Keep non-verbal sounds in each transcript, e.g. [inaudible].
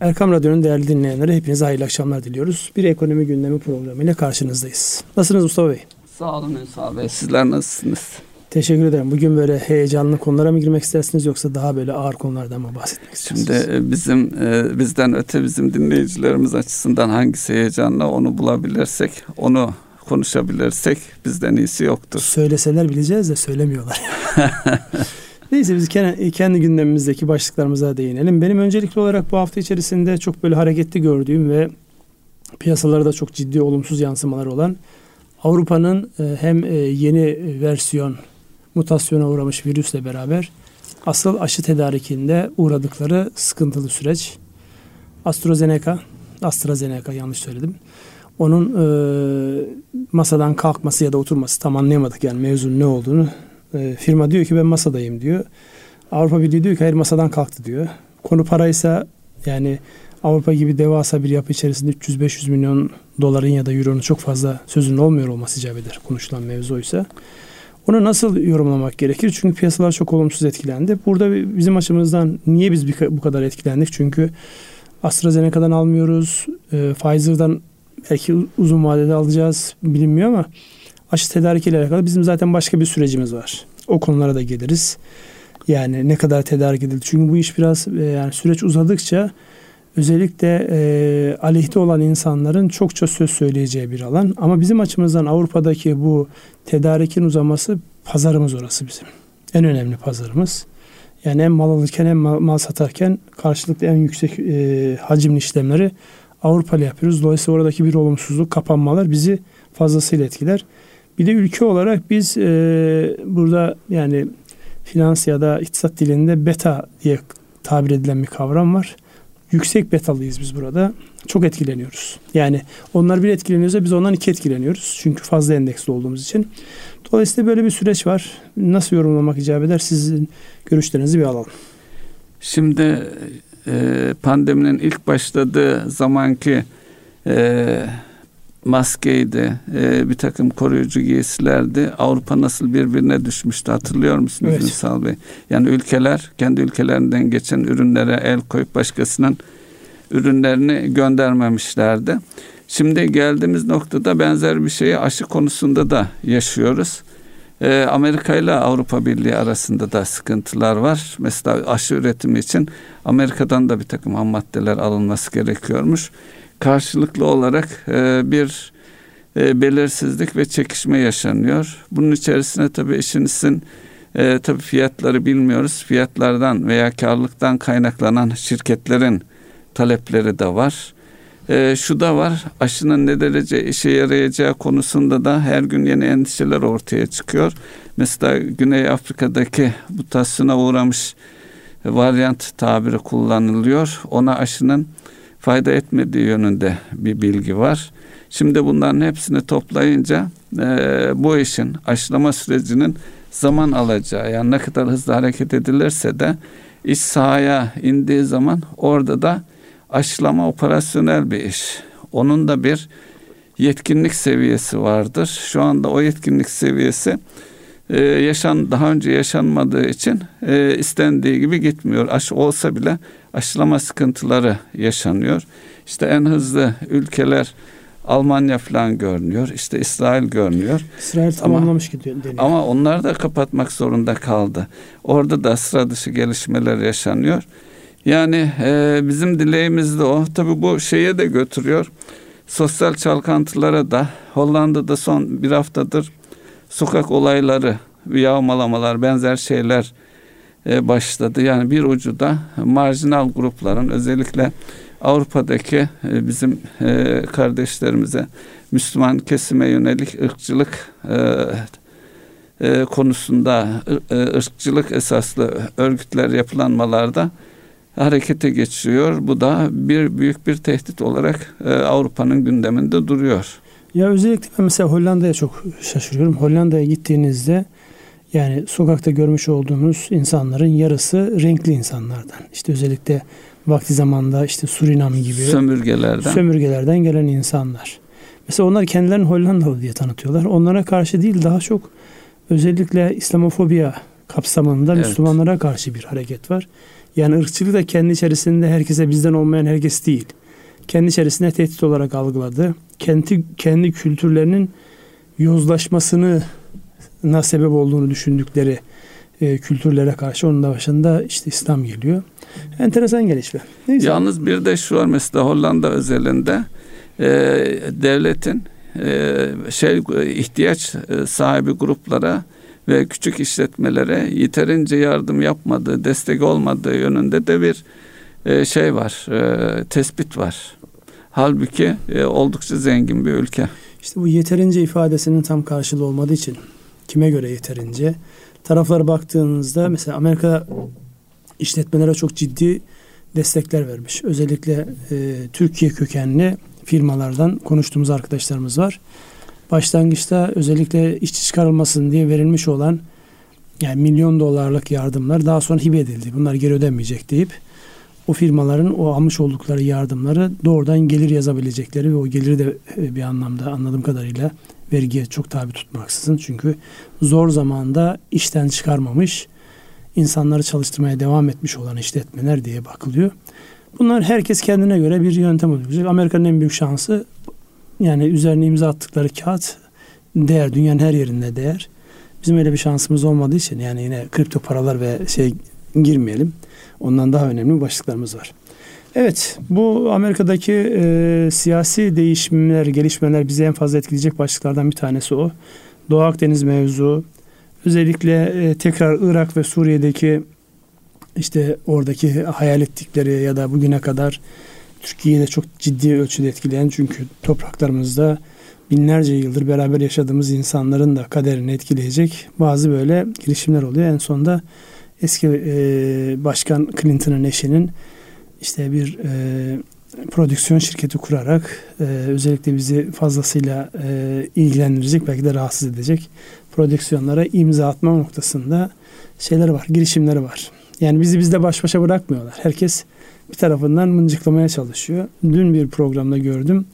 Erkam Radyo'nun değerli dinleyenlere hepinize hayırlı akşamlar diliyoruz. Bir ekonomi gündemi programıyla karşınızdayız. Nasılsınız Mustafa Bey? Sağ olun Ünsal Bey. Sizler nasılsınız? Teşekkür ederim. Bugün böyle heyecanlı konulara mı girmek istersiniz yoksa daha böyle ağır konulardan mı bahsetmek istersiniz? Şimdi e, bizim e, bizden öte bizim dinleyicilerimiz açısından hangisi heyecanlı onu bulabilirsek, onu konuşabilirsek bizden iyisi yoktur. Söyleseler bileceğiz de söylemiyorlar. [laughs] Neyse biz kendi gündemimizdeki başlıklarımıza değinelim. Benim öncelikli olarak bu hafta içerisinde çok böyle hareketli gördüğüm ve piyasalarda çok ciddi olumsuz yansımalar olan Avrupa'nın e, hem e, yeni versiyon mutasyona uğramış virüsle beraber asıl aşı tedarikinde uğradıkları sıkıntılı süreç. AstraZeneca, AstraZeneca yanlış söyledim. Onun e, masadan kalkması ya da oturması tam anlayamadık yani mevzunun ne olduğunu. E, firma diyor ki ben masadayım diyor. Avrupa Birliği diyor ki hayır masadan kalktı diyor. Konu paraysa yani Avrupa gibi devasa bir yapı içerisinde 300-500 milyon doların ya da euronun çok fazla sözünün olmuyor olması icap eder konuşulan mevzuysa. Onu nasıl yorumlamak gerekir? Çünkü piyasalar çok olumsuz etkilendi. Burada bizim açımızdan niye biz bu kadar etkilendik? Çünkü AstraZeneca'dan almıyoruz. E, Pfizer'dan belki uzun vadede alacağız bilinmiyor ama aşı tedarikiyle alakalı bizim zaten başka bir sürecimiz var. O konulara da geliriz. Yani ne kadar tedarik edildi. Çünkü bu iş biraz e, yani süreç uzadıkça özellikle e, aleyhte olan insanların çokça söz söyleyeceği bir alan. Ama bizim açımızdan Avrupa'daki bu tedarikin uzaması pazarımız orası bizim. En önemli pazarımız. Yani hem mal alırken hem mal, mal satarken karşılıklı en yüksek e, hacimli işlemleri Avrupa ile yapıyoruz. Dolayısıyla oradaki bir olumsuzluk, kapanmalar bizi fazlasıyla etkiler. Bir de ülke olarak biz e, burada yani finans ya da iktisat dilinde beta diye tabir edilen bir kavram var yüksek betalıyız biz burada. Çok etkileniyoruz. Yani onlar bir etkileniyorsa biz ondan iki etkileniyoruz. Çünkü fazla endeksli olduğumuz için. Dolayısıyla böyle bir süreç var. Nasıl yorumlamak icap eder? Sizin görüşlerinizi bir alalım. Şimdi e, pandeminin ilk başladığı zamanki e, maskeydi, e, bir takım koruyucu giysilerdi. Avrupa nasıl birbirine düşmüştü hatırlıyor musunuz evet. Ünsal Bey? Yani ülkeler kendi ülkelerinden geçen ürünlere el koyup başkasının ürünlerini göndermemişlerdi. Şimdi geldiğimiz noktada benzer bir şeyi aşı konusunda da yaşıyoruz. E, Amerika ile Avrupa Birliği arasında da sıkıntılar var. Mesela aşı üretimi için Amerika'dan da bir takım ham maddeler alınması gerekiyormuş karşılıklı olarak e, bir e, belirsizlik ve çekişme yaşanıyor. Bunun içerisine tabii işinizin e, tabii fiyatları bilmiyoruz. Fiyatlardan veya karlılıktan kaynaklanan şirketlerin talepleri de var. E, şu da var aşının ne derece işe yarayacağı konusunda da her gün yeni endişeler ortaya çıkıyor. Mesela Güney Afrika'daki mutasyona uğramış varyant tabiri kullanılıyor. Ona aşının fayda etmediği yönünde bir bilgi var. Şimdi bunların hepsini toplayınca e, bu işin aşılama sürecinin zaman alacağı yani ne kadar hızlı hareket edilirse de iş sahaya indiği zaman orada da aşılama operasyonel bir iş. Onun da bir yetkinlik seviyesi vardır. Şu anda o yetkinlik seviyesi e, yaşan daha önce yaşanmadığı için e, istendiği gibi gitmiyor. Aşı olsa bile aşılama sıkıntıları yaşanıyor. İşte en hızlı ülkeler Almanya falan görünüyor. İşte İsrail görünüyor. İsrail tamamlamış ama, gidiyor. Deniyor. Ama onlar da kapatmak zorunda kaldı. Orada da sıra dışı gelişmeler yaşanıyor. Yani e, bizim dileğimiz de o. Tabi bu şeye de götürüyor. Sosyal çalkantılara da Hollanda'da son bir haftadır sokak olayları, yağmalamalar, benzer şeyler e, başladı. Yani bir ucu da marjinal grupların özellikle Avrupa'daki e, bizim e, kardeşlerimize Müslüman kesime yönelik ırkçılık konusunda ırkçılık esaslı örgütler yapılanmalarda harekete geçiyor. Bu da bir büyük bir tehdit olarak Avrupa'nın gündeminde duruyor. Ya özellikle mesela Hollanda'ya çok şaşırıyorum. Hollanda'ya gittiğinizde yani sokakta görmüş olduğunuz insanların yarısı renkli insanlardan. İşte özellikle vakti zamanda işte Surinam gibi sömürgelerden sömürgelerden gelen insanlar. Mesela onlar kendilerini Hollandalı diye tanıtıyorlar. Onlara karşı değil daha çok özellikle İslamofobiya kapsamında evet. Müslümanlara karşı bir hareket var. Yani ırkçılık da kendi içerisinde herkese bizden olmayan herkes değil. Kendi içerisinde tehdit olarak algıladı. Kendi kendi kültürlerinin yozlaşmasını na sebep olduğunu düşündükleri e, kültürlere karşı onun da başında işte İslam geliyor. Enteresan gelişme. Neyse. Yalnız bir de şu var mesela Hollanda özelinde e, devletin e, şey ihtiyaç e, sahibi gruplara ve küçük işletmelere yeterince yardım yapmadığı, destek olmadığı yönünde de bir e, şey var, e, tespit var. Halbuki e, oldukça zengin bir ülke. İşte bu yeterince ifadesinin tam karşılığı olmadığı için kime göre yeterince? Taraflara baktığınızda mesela Amerika işletmelere çok ciddi destekler vermiş. Özellikle e, Türkiye kökenli firmalardan konuştuğumuz arkadaşlarımız var. Başlangıçta özellikle işçi çıkarılmasın diye verilmiş olan yani milyon dolarlık yardımlar daha sonra hibe edildi. Bunlar geri ödenmeyecek deyip o firmaların o almış oldukları yardımları doğrudan gelir yazabilecekleri ve o geliri de e, bir anlamda anladığım kadarıyla vergiye çok tabi tutmaksızın. Çünkü zor zamanda işten çıkarmamış, insanları çalıştırmaya devam etmiş olan işletmeler diye bakılıyor. Bunlar herkes kendine göre bir yöntem uygulayacak. Amerika'nın en büyük şansı yani üzerine imza attıkları kağıt değer. Dünyanın her yerinde değer. Bizim öyle bir şansımız olmadığı için yani yine kripto paralar ve şey girmeyelim. Ondan daha önemli başlıklarımız var. Evet, bu Amerika'daki e, siyasi değişimler, gelişmeler bizi en fazla etkileyecek başlıklardan bir tanesi o. Doğu Akdeniz mevzu, özellikle e, tekrar Irak ve Suriye'deki işte oradaki hayal ettikleri ya da bugüne kadar Türkiye'yi de çok ciddi ölçüde etkileyen çünkü topraklarımızda binlerce yıldır beraber yaşadığımız insanların da kaderini etkileyecek bazı böyle girişimler oluyor. En sonunda eski e, başkan Clinton'ın eşinin işte bir e, prodüksiyon şirketi kurarak e, özellikle bizi fazlasıyla e, ilgilendirecek belki de rahatsız edecek prodüksiyonlara imza atma noktasında şeyler var, girişimleri var. Yani bizi bizde baş başa bırakmıyorlar. Herkes bir tarafından mıncıklamaya çalışıyor. Dün bir programda gördüm.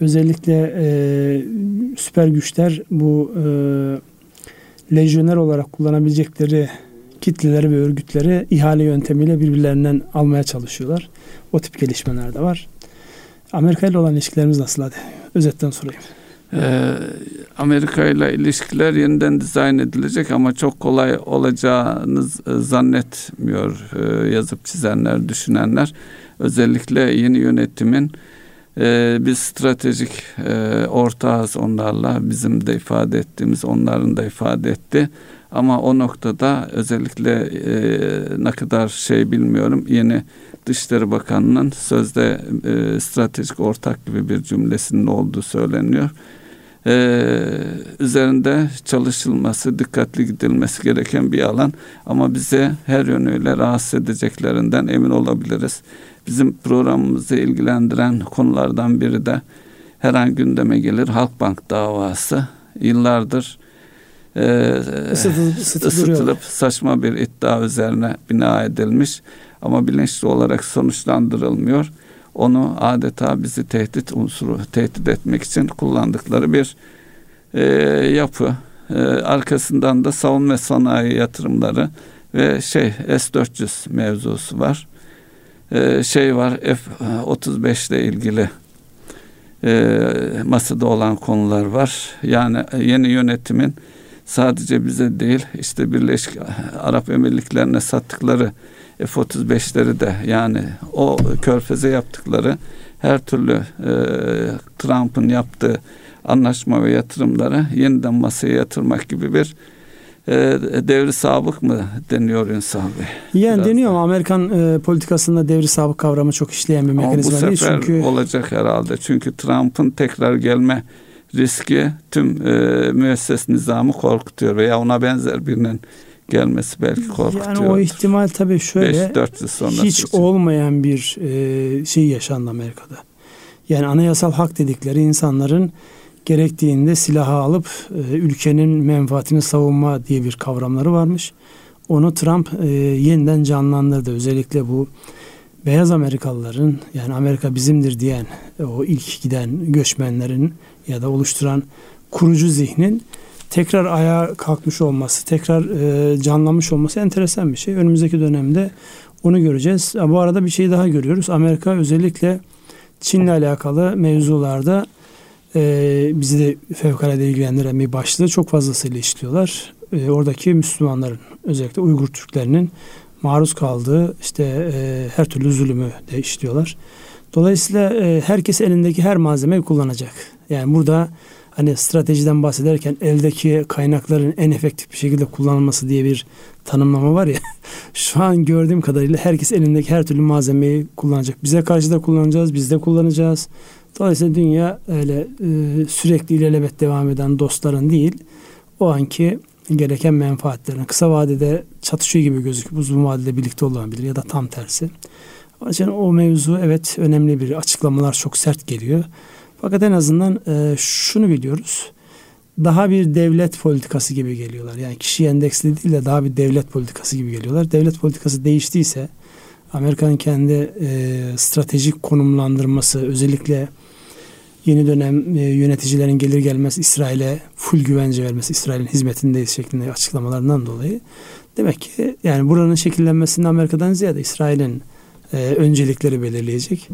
Özellikle e, süper güçler bu e, lejyoner olarak kullanabilecekleri kitleleri ve örgütleri ihale yöntemiyle birbirlerinden almaya çalışıyorlar. O tip gelişmeler de var. Amerika ile olan ilişkilerimiz nasıl hadi? Özetten sorayım. Ee, Amerika ile ilişkiler yeniden dizayn edilecek ama çok kolay olacağını zannetmiyor e, yazıp çizenler, düşünenler. Özellikle yeni yönetimin e, biz stratejik e, ortağız onlarla bizim de ifade ettiğimiz onların da ifade etti ama o noktada özellikle e, ne kadar şey bilmiyorum yeni Dışişleri Bakanı'nın sözde e, stratejik ortak gibi bir cümlesinin olduğu söyleniyor. Ee, üzerinde çalışılması, dikkatli gidilmesi gereken bir alan ama bize her yönüyle rahatsız edeceklerinden emin olabiliriz. Bizim programımızı ilgilendiren konulardan biri de her an gündeme gelir Halkbank davası. Yıllardır e, [laughs] ısıtılıp, ısıtılıp saçma bir iddia üzerine bina edilmiş ama bilinçli olarak sonuçlandırılmıyor. Onu adeta bizi tehdit unsuru tehdit etmek için kullandıkları bir e, yapı. E, arkasından da savunma sanayi yatırımları ve şey S-400 mevzusu var. E, şey var F-35 ile ilgili e, masada olan konular var. Yani yeni yönetimin sadece bize değil işte Birleşik Arap Emirlikleri'ne sattıkları F-35'leri de yani o körfeze yaptıkları her türlü e, Trump'ın yaptığı anlaşma ve yatırımları yeniden masaya yatırmak gibi bir e, devri sabık mı deniyor Ünsal Bey? Yani Biraz deniyor ama Amerikan e, politikasında devri sabık kavramı çok işleyen bir mekanizma değil. Bu sefer çünkü... olacak herhalde. Çünkü Trump'ın tekrar gelme riski tüm e, müesses nizamı korkutuyor veya ona benzer birinin gelmesi belki korkutuyor. Yani o ihtimal tabii şöyle 5 yıl sonra hiç için. olmayan bir e, şey yaşandı Amerika'da. Yani anayasal hak dedikleri insanların gerektiğinde silahı alıp e, ülkenin menfaatini savunma diye bir kavramları varmış. Onu Trump e, yeniden canlandırdı. Özellikle bu beyaz Amerikalıların yani Amerika bizimdir diyen o ilk giden göçmenlerin ya da oluşturan kurucu zihnin tekrar ayağa kalkmış olması, tekrar e, canlanmış olması enteresan bir şey. Önümüzdeki dönemde Onu göreceğiz. Bu arada bir şey daha görüyoruz. Amerika özellikle Çin'le alakalı mevzularda e, bizi de fevkalade ilgilendiren bir başlığı çok fazlasıyla işliyorlar. E, oradaki Müslümanların özellikle Uygur Türklerinin maruz kaldığı işte e, her türlü zulümü de işliyorlar. Dolayısıyla e, herkes elindeki her malzemeyi kullanacak. Yani burada hani stratejiden bahsederken eldeki kaynakların en efektif bir şekilde kullanılması diye bir tanımlama var ya. [laughs] Şu an gördüğüm kadarıyla herkes elindeki her türlü malzemeyi kullanacak. Bize karşı da kullanacağız, biz de kullanacağız. Dolayısıyla dünya öyle e, sürekli ilelebet devam eden dostların değil, o anki gereken menfaatlerin kısa vadede çatışıyor gibi gözüküp uzun vadede birlikte olabilir ya da tam tersi. Onun o mevzu evet önemli bir açıklamalar çok sert geliyor. Fakat en azından e, şunu biliyoruz. Daha bir devlet politikası gibi geliyorlar. Yani kişi endeksli değil de daha bir devlet politikası gibi geliyorlar. Devlet politikası değiştiyse Amerika'nın kendi e, stratejik konumlandırması özellikle yeni dönem e, yöneticilerin gelir gelmez İsrail'e full güvence vermesi, İsrail'in hizmetindeyiz şeklinde açıklamalarından dolayı demek ki yani buranın şekillenmesinde Amerika'dan ziyade İsrail'in e, öncelikleri belirleyecek.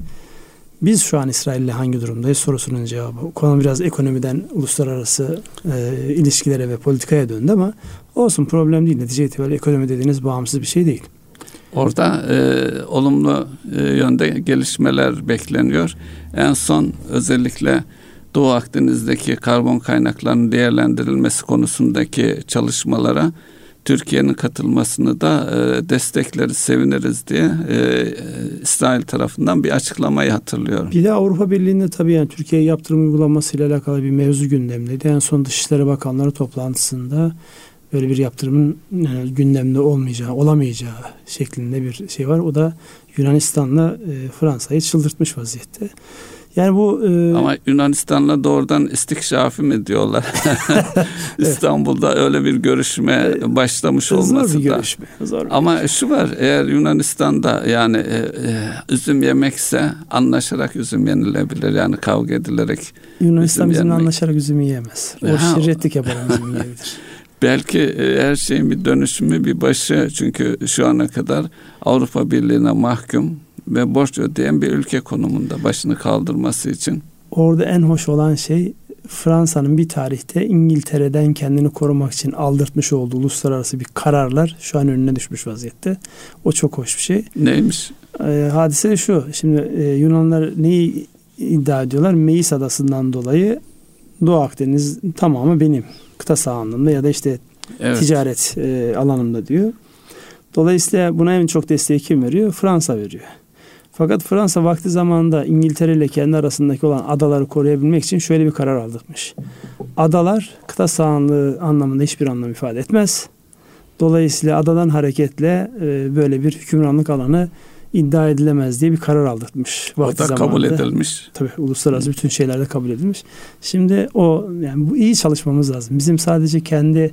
Biz şu an İsrail'le hangi durumdayız sorusunun cevabı. Konu biraz ekonomiden uluslararası e, ilişkilere ve politikaya döndü ama olsun problem değil. Netice itibariyle ekonomi dediğiniz bağımsız bir şey değil. Orada e, olumlu e, yönde gelişmeler bekleniyor. En son özellikle Doğu Akdeniz'deki karbon kaynaklarının değerlendirilmesi konusundaki çalışmalara Türkiye'nin katılmasını da e, destekleriz, seviniriz diye e, İsrail tarafından bir açıklamayı hatırlıyorum. Bir de Avrupa Birliği'nde tabii yani Türkiye yaptırım uygulamasıyla alakalı bir mevzu gündemdeydi. En son Dışişleri Bakanları toplantısında böyle bir yaptırımın yani gündemde olmayacağı, olamayacağı şeklinde bir şey var. O da Yunanistan'la e, Fransa'yı çıldırtmış vaziyette. Yani bu e... ama Yunanistan'la doğrudan istikşafi mi diyorlar? [laughs] [laughs] İstanbul'da öyle bir görüşme e, başlamış zor olması bir da. Görüşme, zor bir ama görüşme. şu var eğer Yunanistan'da yani e, e, üzüm yemekse anlaşarak üzüm yenilebilir yani kavga edilerek. Yunanistan bizimle anlaşarak üzüm yiyemez. O şirretlik yaparak üzüm [laughs] yiyebilir. Belki e, her şeyin bir dönüşümü bir başı çünkü şu ana kadar Avrupa Birliği'ne mahkum ve borç ödeyen bir ülke konumunda başını kaldırması için. Orada en hoş olan şey Fransa'nın bir tarihte İngiltere'den kendini korumak için aldırtmış olduğu uluslararası bir kararlar şu an önüne düşmüş vaziyette. O çok hoş bir şey. Neymiş? Ee, hadise şu. Şimdi e, Yunanlar neyi iddia ediyorlar? Meis adasından dolayı Doğu Akdeniz tamamı benim kıta sahanlığımda ya da işte evet. ticaret e, alanımda diyor. Dolayısıyla buna en çok desteği kim veriyor? Fransa veriyor. Fakat Fransa vakti zamanında İngiltere ile kendi arasındaki olan adaları koruyabilmek için şöyle bir karar aldırmış. Adalar kıta sahanlığı anlamında hiçbir anlam ifade etmez. Dolayısıyla adadan hareketle e, böyle bir hükümranlık alanı iddia edilemez diye bir karar aldırtmış. O da zamanında. kabul edilmiş. Tabii uluslararası bütün şeylerde kabul edilmiş. Şimdi o yani bu iyi çalışmamız lazım. Bizim sadece kendi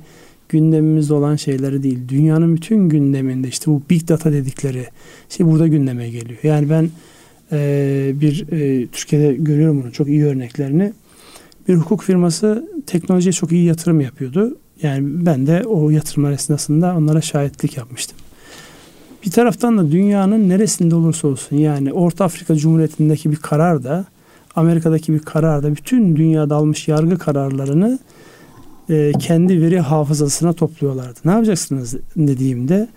gündemimizde olan şeyleri değil. Dünyanın bütün gündeminde işte bu big data dedikleri şey burada gündeme geliyor. Yani ben e, bir e, Türkiye'de görüyorum bunu çok iyi örneklerini. Bir hukuk firması teknolojiye çok iyi yatırım yapıyordu. Yani ben de o yatırımlar esnasında onlara şahitlik yapmıştım. Bir taraftan da dünyanın neresinde olursa olsun yani Orta Afrika Cumhuriyeti'ndeki bir karar da Amerika'daki bir karar da bütün dünyada almış yargı kararlarını e, kendi veri hafızasına topluyorlardı. Ne yapacaksınız dediğimde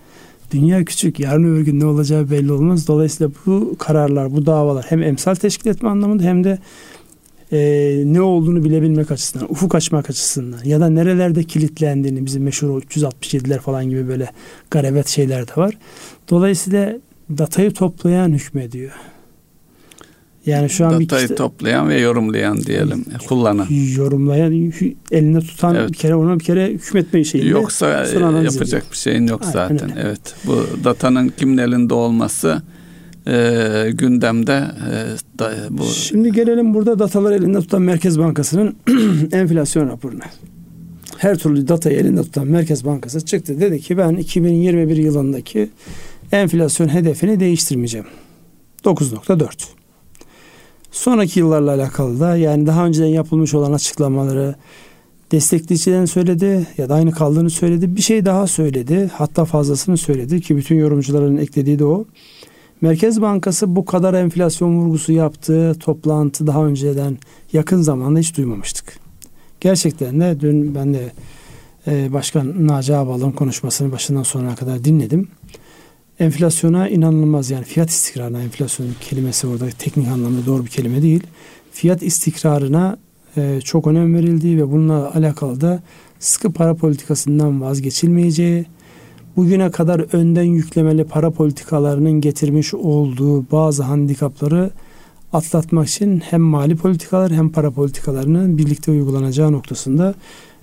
dünya küçük yarın öbür gün ne olacağı belli olmaz. Dolayısıyla bu kararlar, bu davalar hem emsal teşkil etme anlamında hem de e, ne olduğunu bilebilmek açısından, ufuk açmak açısından ya da nerelerde kilitlendiğini bizim meşhur o 367'ler falan gibi böyle garabet şeyler de var. Dolayısıyla datayı toplayan hükmediyor. Yani şu an datayı bir toplayan ve yorumlayan diyelim, kullanan. Yorumlayan, elinde tutan evet. bir kere ona bir kere hükmetme şeyinde. Yoksa yapacak ediyor. bir şeyin yok Aynen zaten. Öyle. Evet. Bu datanın kimin elinde olması e, gündemde e, da, bu. Şimdi gelelim burada dataları elinde tutan Merkez Bankası'nın [clears throat] enflasyon raporuna. Her türlü datayı elinde tutan Merkez Bankası çıktı. Dedi ki ben 2021 yılındaki enflasyon hedefini değiştirmeyeceğim. 9.4. Sonraki yıllarla alakalı da yani daha önceden yapılmış olan açıklamaları Destekleyicilerini söyledi ya da aynı kaldığını söyledi. Bir şey daha söyledi. Hatta fazlasını söyledi ki bütün yorumcuların eklediği de o. Merkez Bankası bu kadar enflasyon vurgusu yaptığı toplantı daha önceden yakın zamanda hiç duymamıştık. Gerçekten de dün ben de e, Başkan Naci Ağbal'ın konuşmasını başından sonuna kadar dinledim. Enflasyona inanılmaz yani fiyat istikrarına enflasyon kelimesi orada teknik anlamda doğru bir kelime değil. Fiyat istikrarına e, çok önem verildiği ve bununla alakalı da sıkı para politikasından vazgeçilmeyeceği, bugüne kadar önden yüklemeli para politikalarının getirmiş olduğu bazı handikapları atlatmak için hem mali politikalar hem para politikalarının birlikte uygulanacağı noktasında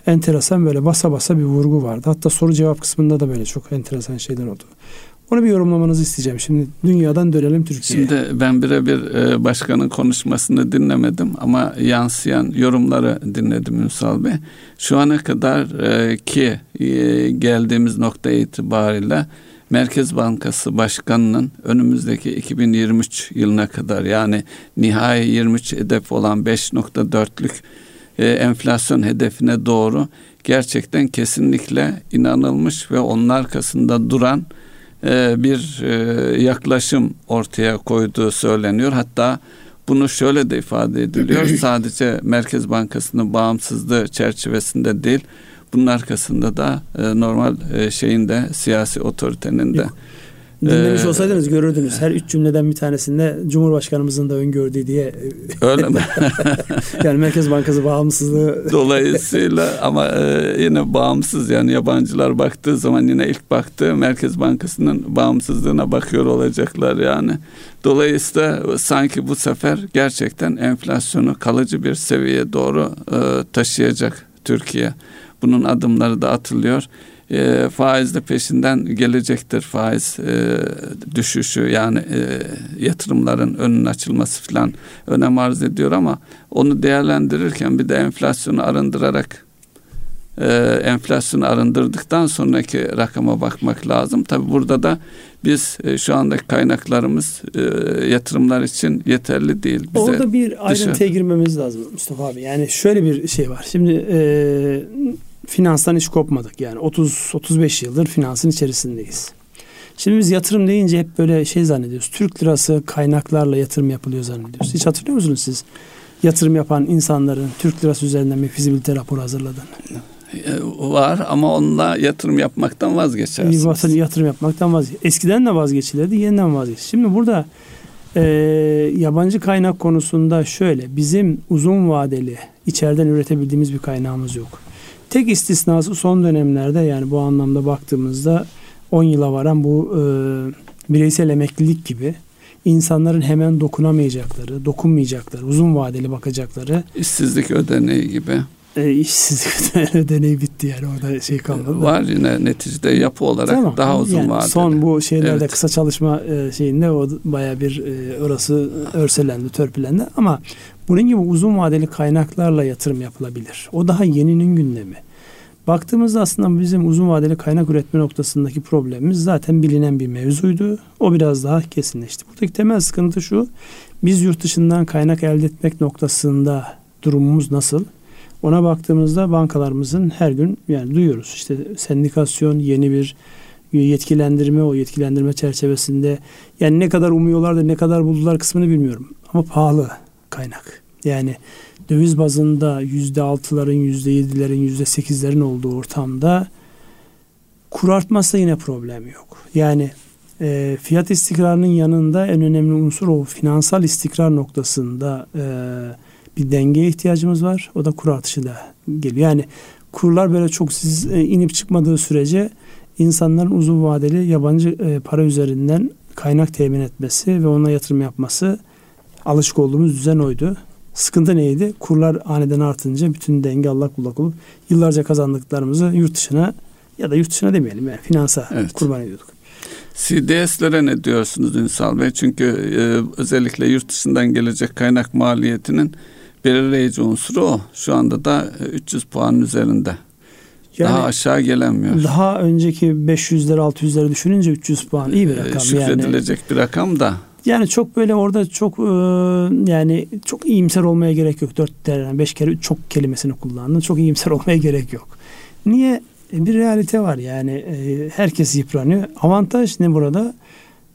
enteresan böyle basa basa bir vurgu vardı. Hatta soru cevap kısmında da böyle çok enteresan şeyler oldu. Onu bir yorumlamanızı isteyeceğim. Şimdi dünyadan dönelim Türkiye'ye. Şimdi ben birebir e, başkanın konuşmasını dinlemedim ama yansıyan yorumları dinledim Ünsal Bey. Şu ana kadar e, ki e, geldiğimiz nokta itibariyle Merkez Bankası Başkanı'nın önümüzdeki 2023 yılına kadar yani nihai 23 hedef olan 5.4'lük enflasyon hedefine doğru gerçekten kesinlikle inanılmış ve onun arkasında duran bir e, yaklaşım ortaya koyduğu söyleniyor. Hatta bunu şöyle de ifade ediliyor. [laughs] Sadece Merkez Bankası'nın bağımsızlığı çerçevesinde değil, bunun arkasında da e, normal şeyinde siyasi otoritenin de. Dinlemiş ee, olsaydınız görürdünüz. Her üç cümleden bir tanesinde Cumhurbaşkanımızın da öngördüğü diye. Öyle mi? [laughs] yani Merkez Bankası bağımsızlığı. Dolayısıyla ama e, yine bağımsız yani yabancılar baktığı zaman yine ilk baktığı Merkez Bankası'nın bağımsızlığına bakıyor olacaklar yani. Dolayısıyla sanki bu sefer gerçekten enflasyonu kalıcı bir seviyeye doğru e, taşıyacak Türkiye. Bunun adımları da atılıyor e, faiz de peşinden gelecektir faiz e, düşüşü yani e, yatırımların önün açılması falan önem arz ediyor ama onu değerlendirirken bir de enflasyonu arındırarak e, enflasyonu arındırdıktan sonraki rakama bakmak lazım. Tabi burada da biz e, şu andaki kaynaklarımız e, yatırımlar için yeterli değil. Bize Orada bir ayrıntıya dışarı... girmemiz lazım Mustafa abi. Yani şöyle bir şey var. Şimdi e, finanstan hiç kopmadık. Yani 30-35 yıldır finansın içerisindeyiz. Şimdi biz yatırım deyince hep böyle şey zannediyoruz. Türk lirası kaynaklarla yatırım yapılıyor zannediyoruz. Hiç hatırlıyor musunuz siz? Yatırım yapan insanların Türk lirası üzerinden bir fizibilite raporu hazırladığını. E, var ama onunla yatırım yapmaktan vazgeçersiniz. Yatırım yapmaktan vazgeç. Eskiden de vazgeçilirdi, yeniden vazgeç. Şimdi burada e, yabancı kaynak konusunda şöyle bizim uzun vadeli içeriden üretebildiğimiz bir kaynağımız yok. Tek istisnası son dönemlerde yani bu anlamda baktığımızda 10 yıla varan bu e, bireysel emeklilik gibi insanların hemen dokunamayacakları, dokunmayacakları, uzun vadeli bakacakları. işsizlik ödeneği gibi. E, işsizlik [laughs] ödeneği bitti yani orada şey kalmadı. Var yine neticede yapı olarak tamam. daha uzun yani vadeli. Son bu şeylerde evet. kısa çalışma e, şeyinde o baya bir e, orası örselendi, törpülendi ama bunun gibi uzun vadeli kaynaklarla yatırım yapılabilir. O daha yeninin gündemi. Baktığımızda aslında bizim uzun vadeli kaynak üretme noktasındaki problemimiz zaten bilinen bir mevzuydu. O biraz daha kesinleşti. Buradaki temel sıkıntı şu. Biz yurt dışından kaynak elde etmek noktasında durumumuz nasıl? Ona baktığımızda bankalarımızın her gün yani duyuyoruz işte sendikasyon yeni bir yetkilendirme o yetkilendirme çerçevesinde yani ne kadar umuyorlar da ne kadar buldular kısmını bilmiyorum ama pahalı kaynak. Yani döviz bazında yüzde altıların, yüzde yedilerin, yüzde sekizlerin olduğu ortamda kur artmazsa yine problem yok. Yani e, fiyat istikrarının yanında en önemli unsur o finansal istikrar noktasında e, bir dengeye ihtiyacımız var. O da kur artışı da geliyor. Yani kurlar böyle çok siz e, inip çıkmadığı sürece insanların uzun vadeli yabancı e, para üzerinden kaynak temin etmesi ve ona yatırım yapması alışık olduğumuz düzen oydu. Sıkıntı neydi? Kurlar aniden artınca bütün denge allak bullak olup yıllarca kazandıklarımızı yurt dışına ya da yurt dışına demeyelim yani finansa evet. kurban ediyorduk. CDS'lere ne diyorsunuz Ünsal Bey? Çünkü e, özellikle yurt dışından gelecek kaynak maliyetinin belirleyici unsuru o. Şu anda da 300 puan üzerinde. Yani daha aşağı gelemiyor. Daha önceki 500'leri 600'leri düşününce 300 puan iyi bir e, rakam. Şükredilecek yani. bir rakam da Yani çok böyle orada çok e, yani çok iyimser olmaya gerek yok. Dört tane beş kere çok kelimesini kullandın. Çok iyimser [laughs] olmaya gerek yok. Niye? E, bir realite var yani e, herkes yıpranıyor. Avantaj ne burada?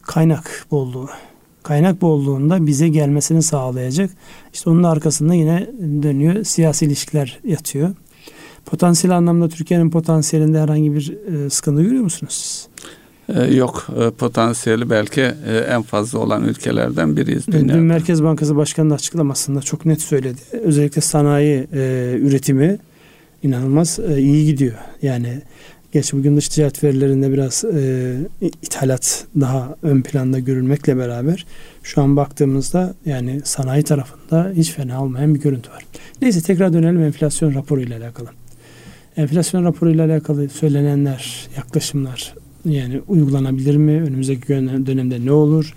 Kaynak bolluğu. Kaynak bolluğunda bize gelmesini sağlayacak. İşte onun arkasında yine dönüyor siyasi ilişkiler yatıyor. Potansiyel anlamda Türkiye'nin potansiyelinde herhangi bir e, sıkıntı görüyor musunuz? Ee, yok e, potansiyeli belki e, en fazla olan ülkelerden biriyiz. Dünyada. Dün Merkez Bankası Başkanı da açıklamasında çok net söyledi. Özellikle sanayi e, üretimi inanılmaz e, iyi gidiyor. Yani geç bugün dış ticaret verilerinde biraz e, ithalat daha ön planda görülmekle beraber şu an baktığımızda yani sanayi tarafında hiç fena olmayan bir görüntü var. Neyse tekrar dönelim enflasyon raporu ile alakalı. Enflasyon raporu ile alakalı söylenenler, yaklaşımlar yani uygulanabilir mi? Önümüzdeki dönemde ne olur?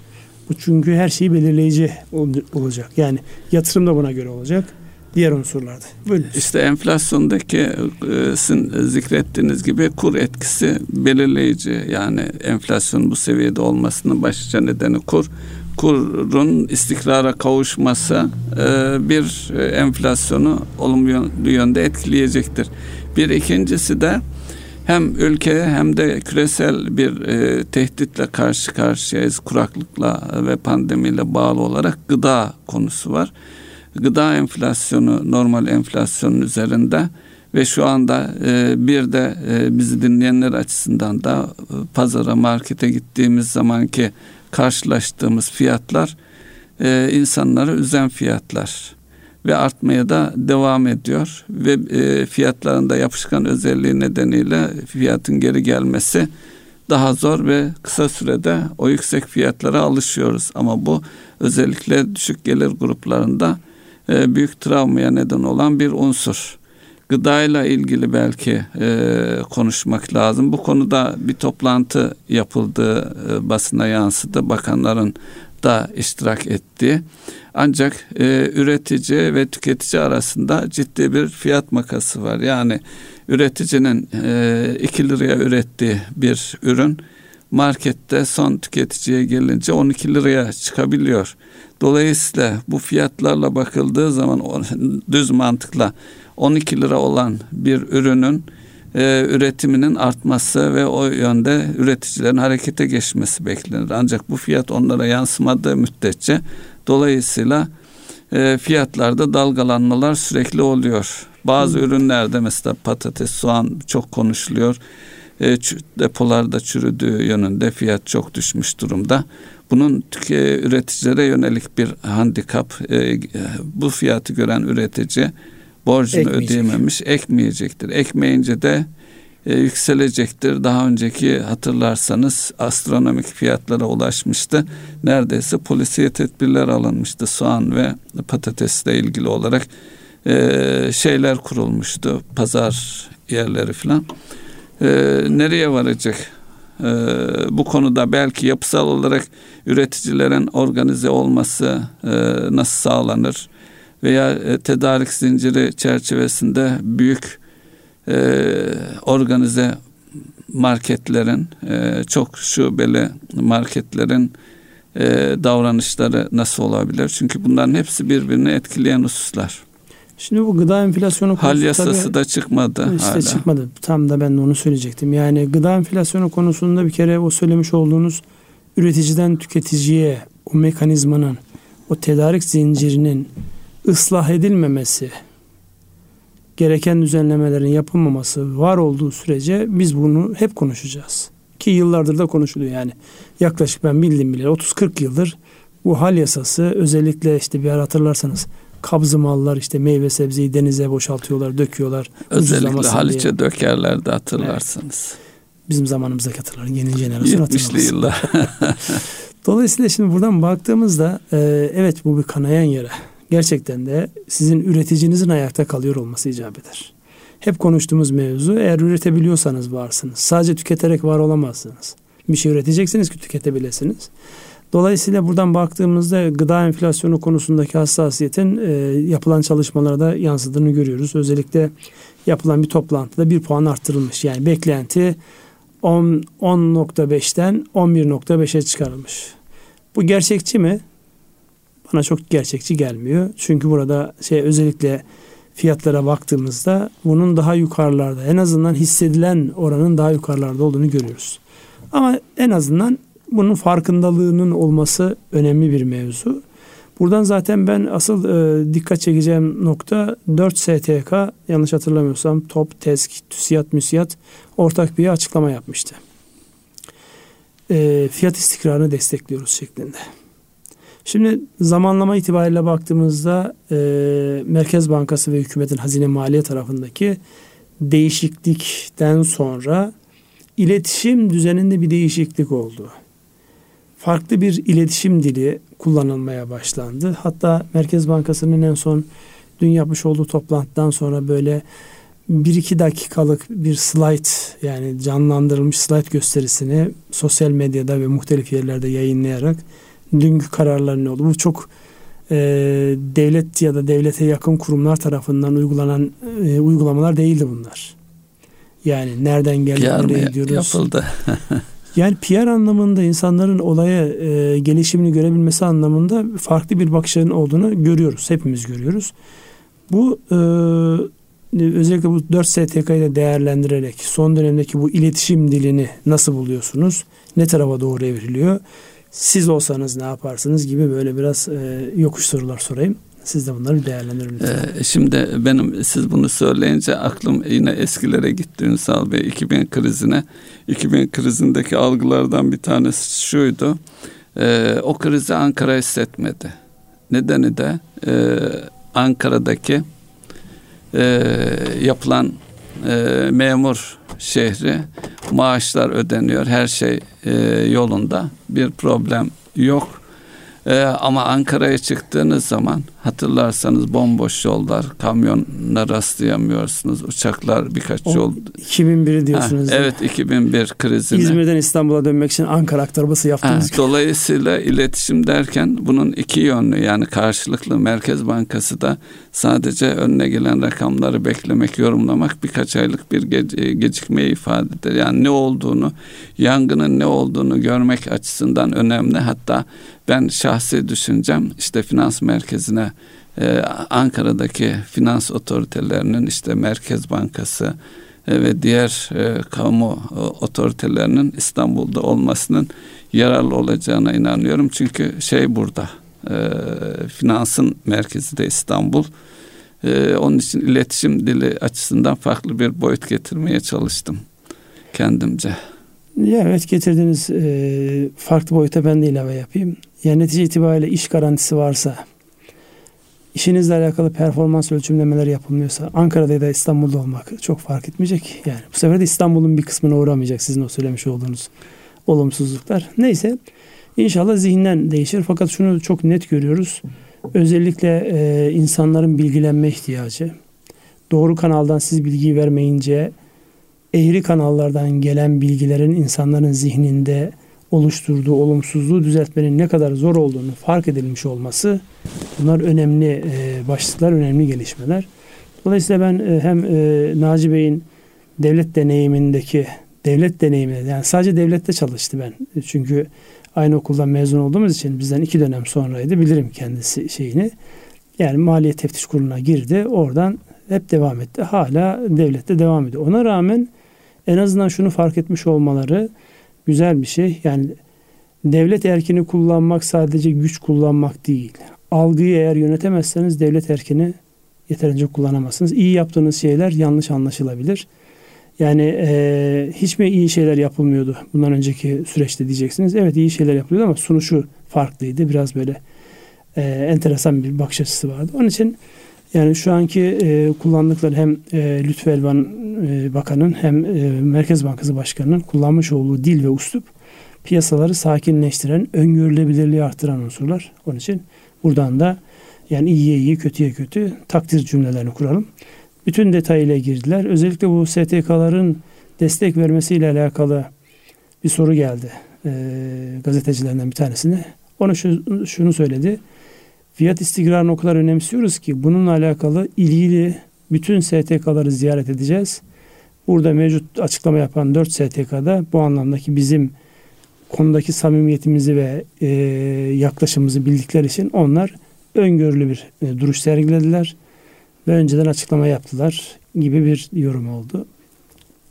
Bu çünkü her şeyi belirleyici olacak. Yani yatırım da buna göre olacak. Diğer unsurlarda. Buyurun. İşte enflasyondaki e, sizin zikrettiğiniz gibi kur etkisi belirleyici. Yani enflasyon bu seviyede olmasının başlıca nedeni kur. Kurun istikrara kavuşması e, bir e, enflasyonu olumlu yönde etkileyecektir. Bir ikincisi de hem ülkeye hem de küresel bir e, tehditle karşı karşıyayız. Kuraklıkla ve pandemiyle bağlı olarak gıda konusu var. Gıda enflasyonu normal enflasyonun üzerinde ve şu anda e, bir de e, bizi dinleyenler açısından da e, pazara markete gittiğimiz zamanki karşılaştığımız fiyatlar e, insanları üzen fiyatlar ve artmaya da devam ediyor ve e, fiyatlarında yapışkan özelliği nedeniyle fiyatın geri gelmesi daha zor ve kısa sürede o yüksek fiyatlara alışıyoruz ama bu özellikle düşük gelir gruplarında e, büyük travmaya neden olan bir unsur. Gıdayla ilgili belki e, konuşmak lazım. Bu konuda bir toplantı yapıldı, e, basına yansıdı. Bakanların da iştirak etti. Ancak e, üretici ve tüketici arasında ciddi bir fiyat makası var. Yani üreticinin e, 2 liraya ürettiği bir ürün markette son tüketiciye gelince 12 liraya çıkabiliyor. Dolayısıyla bu fiyatlarla bakıldığı zaman düz mantıkla 12 lira olan bir ürünün e, üretiminin artması ve o yönde üreticilerin harekete geçmesi beklenir. Ancak bu fiyat onlara yansımadığı müddetçe dolayısıyla e, fiyatlarda dalgalanmalar sürekli oluyor. Bazı ürünlerde mesela patates, soğan çok konuşuluyor. E, depolarda çürüdüğü yönünde fiyat çok düşmüş durumda. Bunun tüke, üreticilere yönelik bir handikap. E, bu fiyatı gören üretici borcunu Ekmeyecek. ödeyememiş, ekmeyecektir. Ekmeyince de e, yükselecektir. Daha önceki hatırlarsanız astronomik fiyatlara ulaşmıştı. Neredeyse polisiye tedbirler alınmıştı soğan ve patatesle ilgili olarak e, şeyler kurulmuştu. Pazar yerleri falan. E, nereye varacak? E, bu konuda belki yapısal olarak üreticilerin organize olması e, nasıl sağlanır? Veya e, tedarik zinciri çerçevesinde büyük e, organize marketlerin e, çok şubeli marketlerin e, davranışları nasıl olabilir? Çünkü bunların hepsi birbirini etkileyen hususlar. Şimdi bu gıda enflasyonu konusu Hal yasası tabii, da çıkmadı işte hala. çıkmadı. Tam da ben de onu söyleyecektim. Yani gıda enflasyonu konusunda bir kere o söylemiş olduğunuz üreticiden tüketiciye o mekanizmanın o tedarik zincirinin ıslah edilmemesi, gereken düzenlemelerin yapılmaması var olduğu sürece biz bunu hep konuşacağız. Ki yıllardır da konuşuluyor yani. Yaklaşık ben bildiğim bile 30-40 yıldır bu hal yasası özellikle işte bir ara hatırlarsanız kabzı mallar işte meyve sebzeyi denize boşaltıyorlar, döküyorlar. Özellikle Haliç'e diye. dökerlerdi hatırlarsınız. Evet. Bizim zamanımızdaki hatırlar. Yeni jenerasyon hatırlamaz. 70'li yıllar. [laughs] Dolayısıyla şimdi buradan baktığımızda e, evet bu bir kanayan yara gerçekten de sizin üreticinizin ayakta kalıyor olması icap eder. Hep konuştuğumuz mevzu eğer üretebiliyorsanız varsınız. Sadece tüketerek var olamazsınız. Bir şey üreteceksiniz ki tüketebilirsiniz. Dolayısıyla buradan baktığımızda gıda enflasyonu konusundaki hassasiyetin e, yapılan çalışmalarda yansıdığını görüyoruz. Özellikle yapılan bir toplantıda bir puan arttırılmış. Yani beklenti 10.5'ten 11.5'e çıkarılmış. Bu gerçekçi mi? Bana çok gerçekçi gelmiyor. Çünkü burada şey özellikle fiyatlara baktığımızda bunun daha yukarılarda en azından hissedilen oranın daha yukarılarda olduğunu görüyoruz. Ama en azından bunun farkındalığının olması önemli bir mevzu. Buradan zaten ben asıl e, dikkat çekeceğim nokta 4 STK yanlış hatırlamıyorsam TOP, TESK, TÜSİAD, MÜSİAD ortak bir açıklama yapmıştı. E, fiyat istikrarını destekliyoruz şeklinde. Şimdi zamanlama itibariyle baktığımızda e, Merkez Bankası ve hükümetin hazine maliye tarafındaki değişiklikten sonra iletişim düzeninde bir değişiklik oldu. Farklı bir iletişim dili kullanılmaya başlandı. Hatta Merkez Bankası'nın en son dün yapmış olduğu toplantıdan sonra böyle bir iki dakikalık bir slide yani canlandırılmış slide gösterisini sosyal medyada ve muhtelif yerlerde yayınlayarak dünkü kararlar ne oldu? Bu çok e, devlet ya da devlete yakın kurumlar tarafından uygulanan e, uygulamalar değildi bunlar. Yani nereden geldi, nereye gidiyoruz? yapıldı. [laughs] yani PR anlamında insanların olaya e, gelişimini görebilmesi anlamında farklı bir bakışların olduğunu görüyoruz. Hepimiz görüyoruz. Bu e, özellikle bu 4 STK'yı da değerlendirerek son dönemdeki bu iletişim dilini nasıl buluyorsunuz? Ne tarafa doğru evriliyor? Siz olsanız ne yaparsınız gibi böyle biraz e, yokuş sorular sorayım. Siz de bunları değerlendirin Ee, şimdi benim siz bunu söyleyince aklım yine eskilere gitti Ünsal Bey. 2000 krizine. 2000 krizindeki algılardan bir tanesi şuydu. Ee, o krizi Ankara hissetmedi. Nedeni de e, Ankara'daki e, yapılan e, memur şehri maaşlar ödeniyor her şey e, yolunda bir problem yok ee, ama Ankara'ya çıktığınız zaman hatırlarsanız bomboş yollar, kamyonla rastlayamıyorsunuz. Uçaklar birkaç o, yol. 2001 diyorsunuz. Ha, evet 2001 krizini. İzmir'den İstanbul'a dönmek için Ankara aktarması yaptınız. Ha, dolayısıyla iletişim derken bunun iki yönlü yani karşılıklı Merkez Bankası da sadece önüne gelen rakamları beklemek, yorumlamak birkaç aylık bir ge- gecikmeyi ifade eder. Yani ne olduğunu, yangının ne olduğunu görmek açısından önemli. Hatta ben şahsi düşüncem işte finans merkezine e, Ankara'daki finans otoritelerinin işte Merkez Bankası e, ve diğer e, kamu e, otoritelerinin İstanbul'da olmasının yararlı olacağına inanıyorum. Çünkü şey burada e, finansın merkezi de İstanbul. E, onun için iletişim dili açısından farklı bir boyut getirmeye çalıştım kendimce. Ya evet getirdiğiniz e, farklı boyuta ben de ilave yapayım. Yani netice itibariyle iş garantisi varsa, işinizle alakalı performans ölçümlemeleri yapılmıyorsa, Ankara'da ya da İstanbul'da olmak çok fark etmeyecek. Yani bu sefer de İstanbul'un bir kısmına uğramayacak sizin o söylemiş olduğunuz olumsuzluklar. Neyse inşallah zihinden değişir. Fakat şunu çok net görüyoruz. Özellikle e, insanların bilgilenme ihtiyacı. Doğru kanaldan siz bilgiyi vermeyince eğri kanallardan gelen bilgilerin insanların zihninde oluşturduğu olumsuzluğu düzeltmenin ne kadar zor olduğunu fark edilmiş olması bunlar önemli e, başlıklar, önemli gelişmeler. Dolayısıyla ben e, hem e, Naci Bey'in devlet deneyimindeki devlet deneyimine yani sadece devlette çalıştı ben. Çünkü aynı okuldan mezun olduğumuz için bizden iki dönem sonraydı. Bilirim kendisi şeyini. Yani Maliye Teftiş Kurulu'na girdi. Oradan hep devam etti. Hala devlette devam ediyor. Ona rağmen en azından şunu fark etmiş olmaları güzel bir şey. Yani devlet erkini kullanmak sadece güç kullanmak değil. Algıyı eğer yönetemezseniz devlet erkini yeterince kullanamazsınız. İyi yaptığınız şeyler yanlış anlaşılabilir. Yani e, hiç mi iyi şeyler yapılmıyordu bundan önceki süreçte diyeceksiniz. Evet iyi şeyler yapılıyordu ama sunuşu farklıydı. Biraz böyle e, enteresan bir bakış açısı vardı. Onun için yani şu anki e, kullandıkları hem e, Lütfü Elvan e, Bakan'ın hem e, Merkez Bankası Başkanı'nın kullanmış olduğu dil ve uslup piyasaları sakinleştiren, öngörülebilirliği artıran unsurlar. Onun için buradan da yani iyiye iyi, kötüye kötü takdir cümlelerini kuralım. Bütün detayıyla girdiler. Özellikle bu STK'ların destek vermesiyle alakalı bir soru geldi e, gazetecilerden bir tanesine. Onu şu, şunu söyledi. Fiyat istikrarını o kadar önemsiyoruz ki bununla alakalı ilgili bütün STK'ları ziyaret edeceğiz. Burada mevcut açıklama yapan 4 STK'da bu anlamdaki bizim konudaki samimiyetimizi ve e, yaklaşımımızı bildikleri için onlar öngörülü bir e, duruş sergilediler ve önceden açıklama yaptılar gibi bir yorum oldu.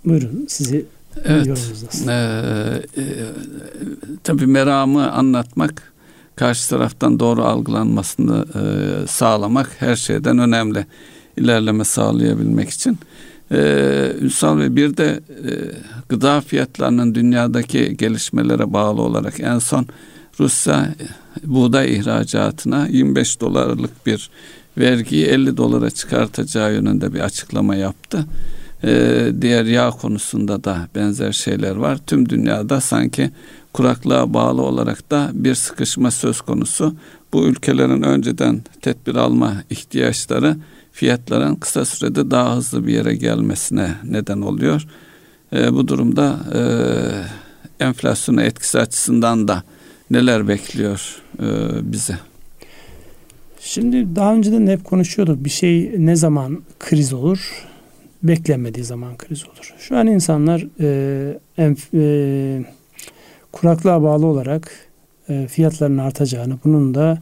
Buyurun sizi evet. yorumunuz Ee, e, tabii meramı anlatmak karşı taraftan doğru algılanmasını e, sağlamak her şeyden önemli ilerleme sağlayabilmek için. Ee, Ünsal Bey bir de e, gıda fiyatlarının dünyadaki gelişmelere bağlı olarak en son Rusya buğday ihracatına 25 dolarlık bir vergiyi 50 dolara çıkartacağı yönünde bir açıklama yaptı. Ee, diğer yağ konusunda da benzer şeyler var. Tüm dünyada sanki kuraklığa bağlı olarak da bir sıkışma söz konusu. Bu ülkelerin önceden tedbir alma ihtiyaçları fiyatların kısa sürede daha hızlı bir yere gelmesine neden oluyor. E, bu durumda e, enflasyona etkisi açısından da neler bekliyor e, bizi? Şimdi daha önceden hep konuşuyorduk bir şey ne zaman kriz olur? Beklenmediği zaman kriz olur. Şu an insanlar e, enf, e, kuraklığa bağlı olarak e, fiyatların artacağını, bunun da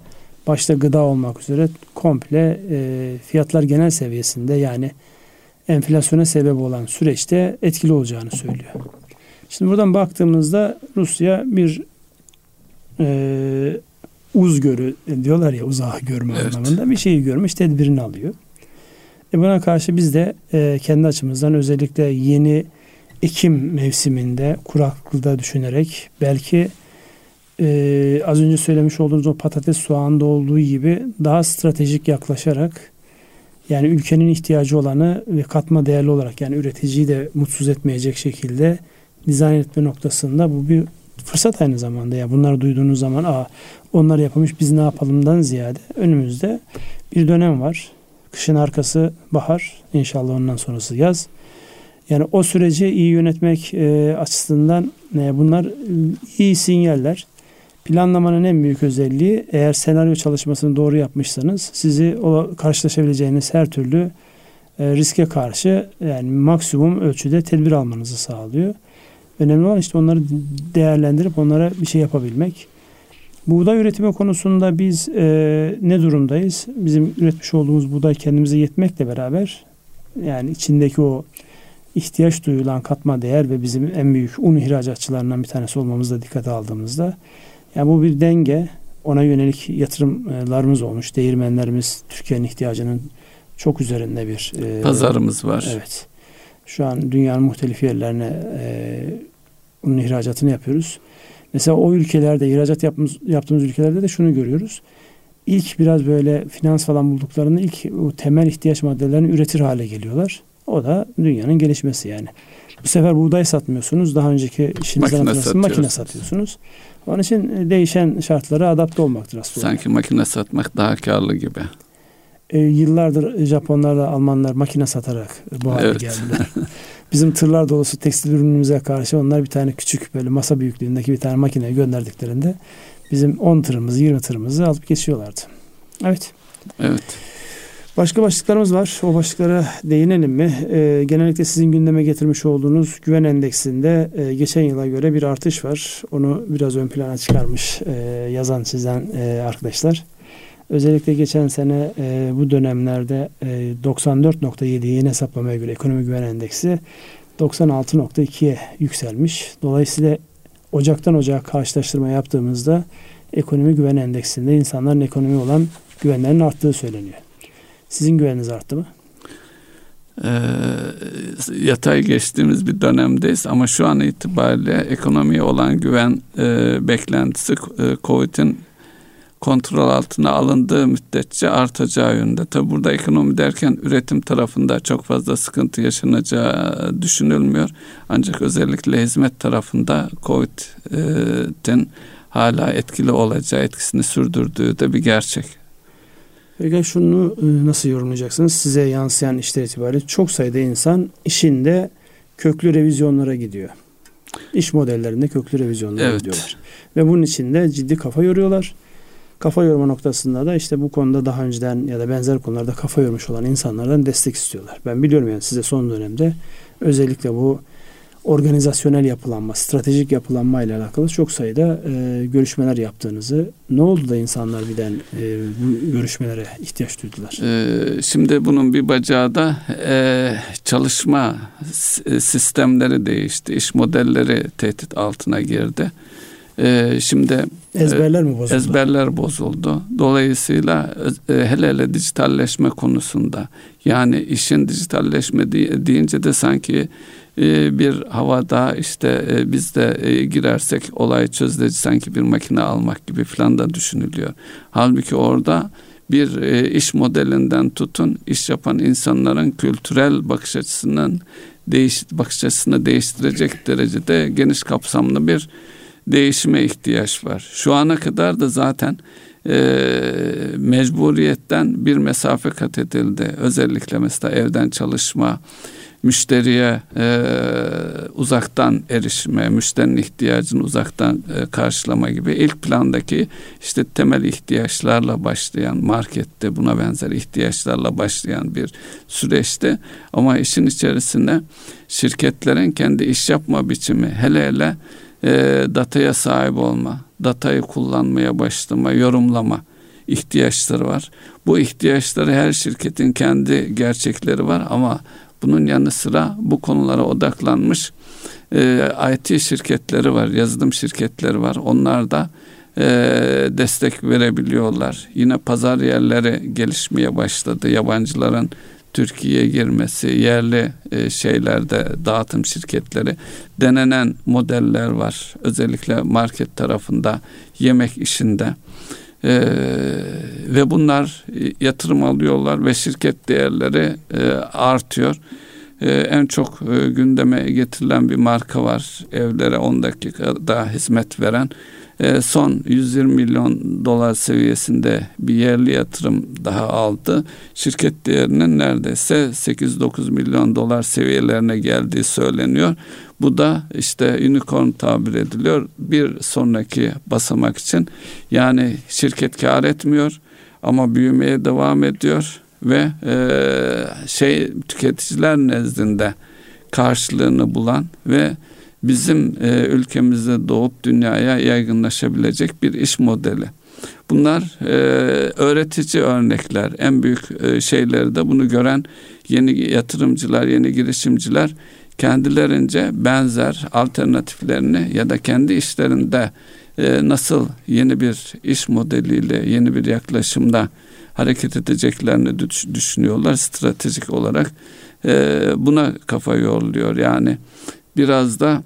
başta gıda olmak üzere komple e, fiyatlar genel seviyesinde yani enflasyona sebep olan süreçte etkili olacağını söylüyor. Şimdi buradan baktığımızda Rusya bir e, uz görü diyorlar ya uzağı görme evet. anlamında bir şeyi görmüş tedbirini alıyor. E buna karşı biz de e, kendi açımızdan özellikle yeni Ekim mevsiminde kuraklığı düşünerek belki e, az önce söylemiş olduğunuz o patates soğanda olduğu gibi daha stratejik yaklaşarak yani ülkenin ihtiyacı olanı ve katma değerli olarak yani üreticiyi de mutsuz etmeyecek şekilde dizayn etme noktasında bu bir fırsat aynı zamanda ya bunları duyduğunuz zaman aa onlar yapılmış biz ne yapalımdan ziyade önümüzde bir dönem var. Kışın arkası bahar inşallah ondan sonrası yaz. Yani o süreci iyi yönetmek e, açısından e, bunlar iyi sinyaller. Planlamanın en büyük özelliği eğer senaryo çalışmasını doğru yapmışsanız sizi o karşılaşabileceğiniz her türlü e, riske karşı yani maksimum ölçüde tedbir almanızı sağlıyor. Önemli olan işte onları değerlendirip onlara bir şey yapabilmek. Buğday üretimi konusunda biz e, ne durumdayız? Bizim üretmiş olduğumuz buğday kendimize yetmekle beraber yani içindeki o ihtiyaç duyulan katma değer ve bizim en büyük un ihracatçılarından bir tanesi olmamızda dikkate aldığımızda yani bu bir denge. Ona yönelik yatırımlarımız olmuş. Değirmenlerimiz Türkiye'nin ihtiyacının çok üzerinde bir e, pazarımız var. Evet. Şu an dünyanın muhtelif yerlerine e, bunun ihracatını yapıyoruz. Mesela o ülkelerde ihracat yaptığımız, yaptığımız ülkelerde de şunu görüyoruz. İlk biraz böyle finans falan bulduklarında ilk o temel ihtiyaç maddelerini üretir hale geliyorlar. O da dünyanın gelişmesi yani. Bu sefer buğday satmıyorsunuz. Daha önceki işinizden makine, makine satıyorsunuz. Onun için değişen şartlara adapte olmaktır aslında. Sanki makine satmak daha karlı gibi. E, yıllardır Japonlar da Almanlar makine satarak bu hale evet. geldiler. [laughs] Bizim tırlar dolusu tekstil ürünümüze karşı onlar bir tane küçük böyle masa büyüklüğündeki bir tane makine gönderdiklerinde bizim 10 tırımızı 20 tırımızı alıp geçiyorlardı. Evet. Evet. Başka başlıklarımız var. O başlıklara değinelim mi? E, genellikle sizin gündeme getirmiş olduğunuz güven endeksinde e, geçen yıla göre bir artış var. Onu biraz ön plana çıkarmış e, yazan sizden e, arkadaşlar. Özellikle geçen sene e, bu dönemlerde e, 94.7 yeni hesaplamaya göre ekonomi güven endeksi 96.2'ye yükselmiş. Dolayısıyla Ocak'tan Ocak'a karşılaştırma yaptığımızda ekonomi güven endeksinde insanların ekonomi olan güvenlerin arttığı söyleniyor. Sizin güveniniz arttı mı? Ee, yatay geçtiğimiz bir dönemdeyiz ama şu an itibariyle ekonomiye olan güven e, beklentisi e, COVID'in kontrol altına alındığı müddetçe artacağı yönde. Tabi burada ekonomi derken üretim tarafında çok fazla sıkıntı yaşanacağı düşünülmüyor. Ancak özellikle hizmet tarafında COVID'in hala etkili olacağı, etkisini sürdürdüğü de bir gerçek. Peki şunu e, nasıl yorumlayacaksınız? Size yansıyan işler itibariyle çok sayıda insan işinde köklü revizyonlara gidiyor. İş modellerinde köklü revizyonlara evet. gidiyorlar. Ve bunun için de ciddi kafa yoruyorlar. Kafa yorma noktasında da işte bu konuda daha önceden ya da benzer konularda kafa yormuş olan insanlardan destek istiyorlar. Ben biliyorum yani size son dönemde özellikle bu organizasyonel yapılanma, stratejik yapılanma ile alakalı çok sayıda e, görüşmeler yaptığınızı, ne oldu da insanlar birden e, bu görüşmelere ihtiyaç duydular? Ee, şimdi bunun bir bacağı da e, çalışma sistemleri değişti, iş modelleri tehdit altına girdi. E, şimdi ezberler mi bozuldu? Ezberler bozuldu. Dolayısıyla e, hele hele dijitalleşme konusunda yani işin dijitalleşme deyince de sanki e, bir havada işte e, biz de e, girersek olay çözüleci sanki bir makine almak gibi falan da düşünülüyor. Halbuki orada bir iş modelinden tutun iş yapan insanların kültürel bakış açısının değiş bakış açısını değiştirecek derecede geniş kapsamlı bir değişime ihtiyaç var. Şu ana kadar da zaten e, mecburiyetten bir mesafe kat edildi. Özellikle mesela evden çalışma, müşteriye e, uzaktan erişme, müşterinin ihtiyacını uzaktan e, karşılama gibi ilk plandaki işte temel ihtiyaçlarla başlayan markette buna benzer ihtiyaçlarla başlayan bir süreçte ama işin içerisinde şirketlerin kendi iş yapma biçimi hele hele e, dataya sahip olma, datayı kullanmaya başlama, yorumlama ihtiyaçları var. Bu ihtiyaçları her şirketin kendi gerçekleri var ama bunun yanı sıra bu konulara odaklanmış e, IT şirketleri var, yazılım şirketleri var. Onlar da e, destek verebiliyorlar. Yine pazar yerleri gelişmeye başladı. Yabancıların Türkiye'ye girmesi, yerli e, şeylerde dağıtım şirketleri denenen modeller var. Özellikle market tarafında, yemek işinde. Ee, ve bunlar yatırım alıyorlar ve şirket değerleri e, artıyor. Ee, en çok e, gündeme getirilen bir marka var. Evlere 10 dakikada hizmet veren e, son 120 milyon dolar seviyesinde bir yerli yatırım daha aldı. Şirket değerinin neredeyse 8-9 milyon dolar seviyelerine geldiği söyleniyor. Bu da işte unicorn tabir ediliyor. Bir sonraki basamak için yani şirket kar etmiyor ama büyümeye devam ediyor ve e, şey tüketiciler nezdinde karşılığını bulan ve bizim e, ülkemizde doğup dünyaya yaygınlaşabilecek bir iş modeli. Bunlar e, öğretici örnekler. En büyük e, şeyleri de bunu gören yeni yatırımcılar, yeni girişimciler kendilerince benzer alternatiflerini ya da kendi işlerinde e, nasıl yeni bir iş modeliyle, yeni bir yaklaşımda hareket edeceklerini düşünüyorlar stratejik olarak. E, buna kafa yoruluyor. Yani biraz da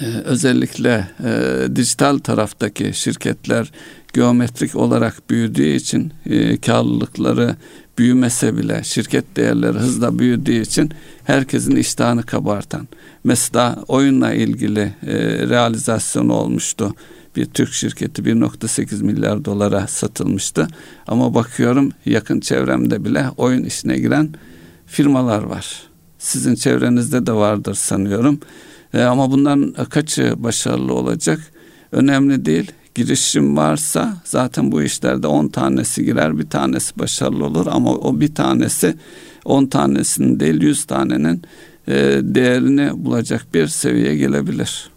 ee, özellikle e, dijital taraftaki şirketler geometrik olarak büyüdüğü için e, karlılıkları büyümese bile şirket değerleri hızla büyüdüğü için herkesin iştahını kabartan. Mesela oyunla ilgili e, realizasyon olmuştu. Bir Türk şirketi 1.8 milyar dolara satılmıştı. Ama bakıyorum yakın çevremde bile oyun işine giren firmalar var. Sizin çevrenizde de vardır sanıyorum. E, ama bundan kaçı başarılı olacak? Önemli değil. Girişim varsa zaten bu işlerde 10 tanesi girer bir tanesi başarılı olur ama o bir tanesi 10 tanesinin değil 100 tanenin e, değerini bulacak bir seviyeye gelebilir.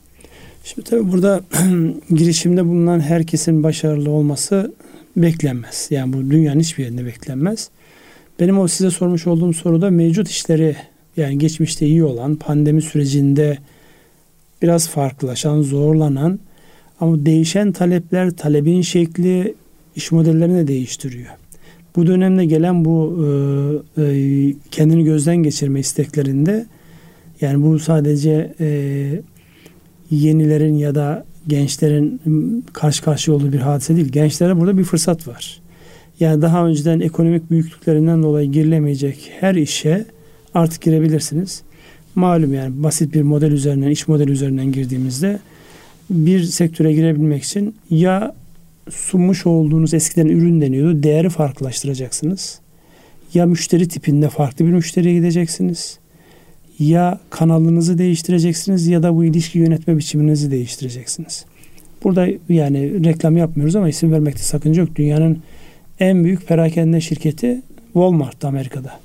Şimdi tabii burada [clears throat] girişimde bulunan herkesin başarılı olması beklenmez. Yani bu dünyanın hiçbir yerinde beklenmez. Benim o size sormuş olduğum soruda mevcut işleri yani geçmişte iyi olan pandemi sürecinde biraz farklılaşan, zorlanan ama değişen talepler, talebin şekli iş modellerini de değiştiriyor. Bu dönemde gelen bu e, e, kendini gözden geçirme isteklerinde yani bu sadece e, yenilerin ya da gençlerin karşı karşıya olduğu bir hadise değil. Gençlere burada bir fırsat var. Yani daha önceden ekonomik büyüklüklerinden dolayı girilemeyecek her işe artık girebilirsiniz malum yani basit bir model üzerinden, iş modeli üzerinden girdiğimizde bir sektöre girebilmek için ya sunmuş olduğunuz eskiden ürün deniyordu. Değeri farklılaştıracaksınız. Ya müşteri tipinde farklı bir müşteriye gideceksiniz. Ya kanalınızı değiştireceksiniz ya da bu ilişki yönetme biçiminizi değiştireceksiniz. Burada yani reklam yapmıyoruz ama isim vermekte sakınca yok. Dünyanın en büyük perakende şirketi Walmart Amerika'da.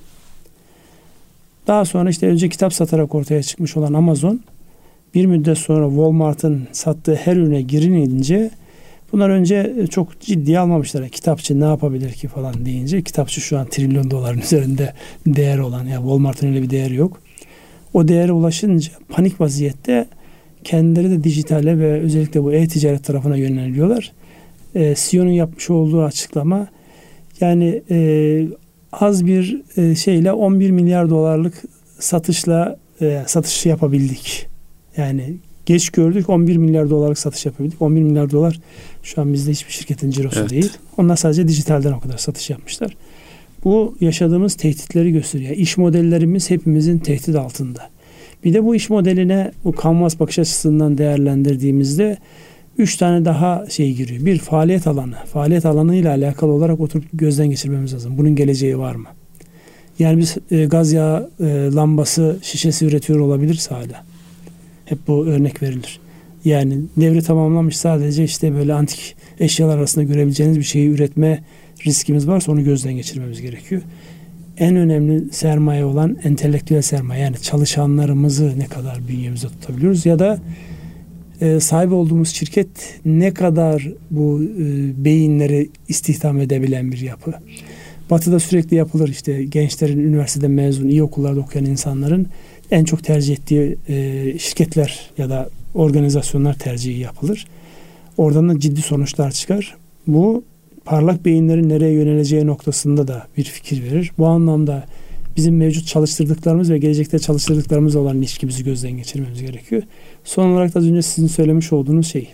Daha sonra işte önce kitap satarak ortaya çıkmış olan Amazon bir müddet sonra Walmart'ın sattığı her ürüne girinince bunlar önce çok ciddiye almamışlar. Kitapçı ne yapabilir ki falan deyince kitapçı şu an trilyon doların üzerinde değer olan ya yani Walmart'ın öyle bir değeri yok. O değere ulaşınca panik vaziyette kendileri de dijitale ve özellikle bu e-ticaret tarafına yöneliyorlar. E, CEO'nun yapmış olduğu açıklama yani e, az bir e, şeyle 11 milyar dolarlık satışla e, satış yapabildik. Yani geç gördük 11 milyar dolarlık satış yapabildik. 11 milyar dolar şu an bizde hiçbir şirketin cirosu evet. değil. Onlar sadece dijitalden o kadar satış yapmışlar. Bu yaşadığımız tehditleri gösteriyor. İş modellerimiz hepimizin tehdit altında. Bir de bu iş modeline bu kanvas bakış açısından değerlendirdiğimizde üç tane daha şey giriyor. Bir faaliyet alanı. Faaliyet alanı ile alakalı olarak oturup gözden geçirmemiz lazım. Bunun geleceği var mı? Yani biz e, gaz yağı e, lambası şişesi üretiyor olabiliriz hala. Hep bu örnek verilir. Yani devri tamamlamış sadece işte böyle antik eşyalar arasında görebileceğiniz bir şeyi üretme riskimiz varsa onu gözden geçirmemiz gerekiyor. En önemli sermaye olan entelektüel sermaye yani çalışanlarımızı ne kadar bünyemizde tutabiliyoruz ya da e, sahip olduğumuz şirket ne kadar bu e, beyinleri istihdam edebilen bir yapı. Batı'da sürekli yapılır işte gençlerin üniversitede mezun, iyi okullarda okuyan insanların en çok tercih ettiği e, şirketler ya da organizasyonlar tercihi yapılır. Oradan da ciddi sonuçlar çıkar. Bu parlak beyinlerin nereye yöneleceği noktasında da bir fikir verir. Bu anlamda bizim mevcut çalıştırdıklarımız ve gelecekte çalıştırdıklarımız olan ilişkimizi gözden geçirmemiz gerekiyor. Son olarak da az önce sizin söylemiş olduğunuz şey.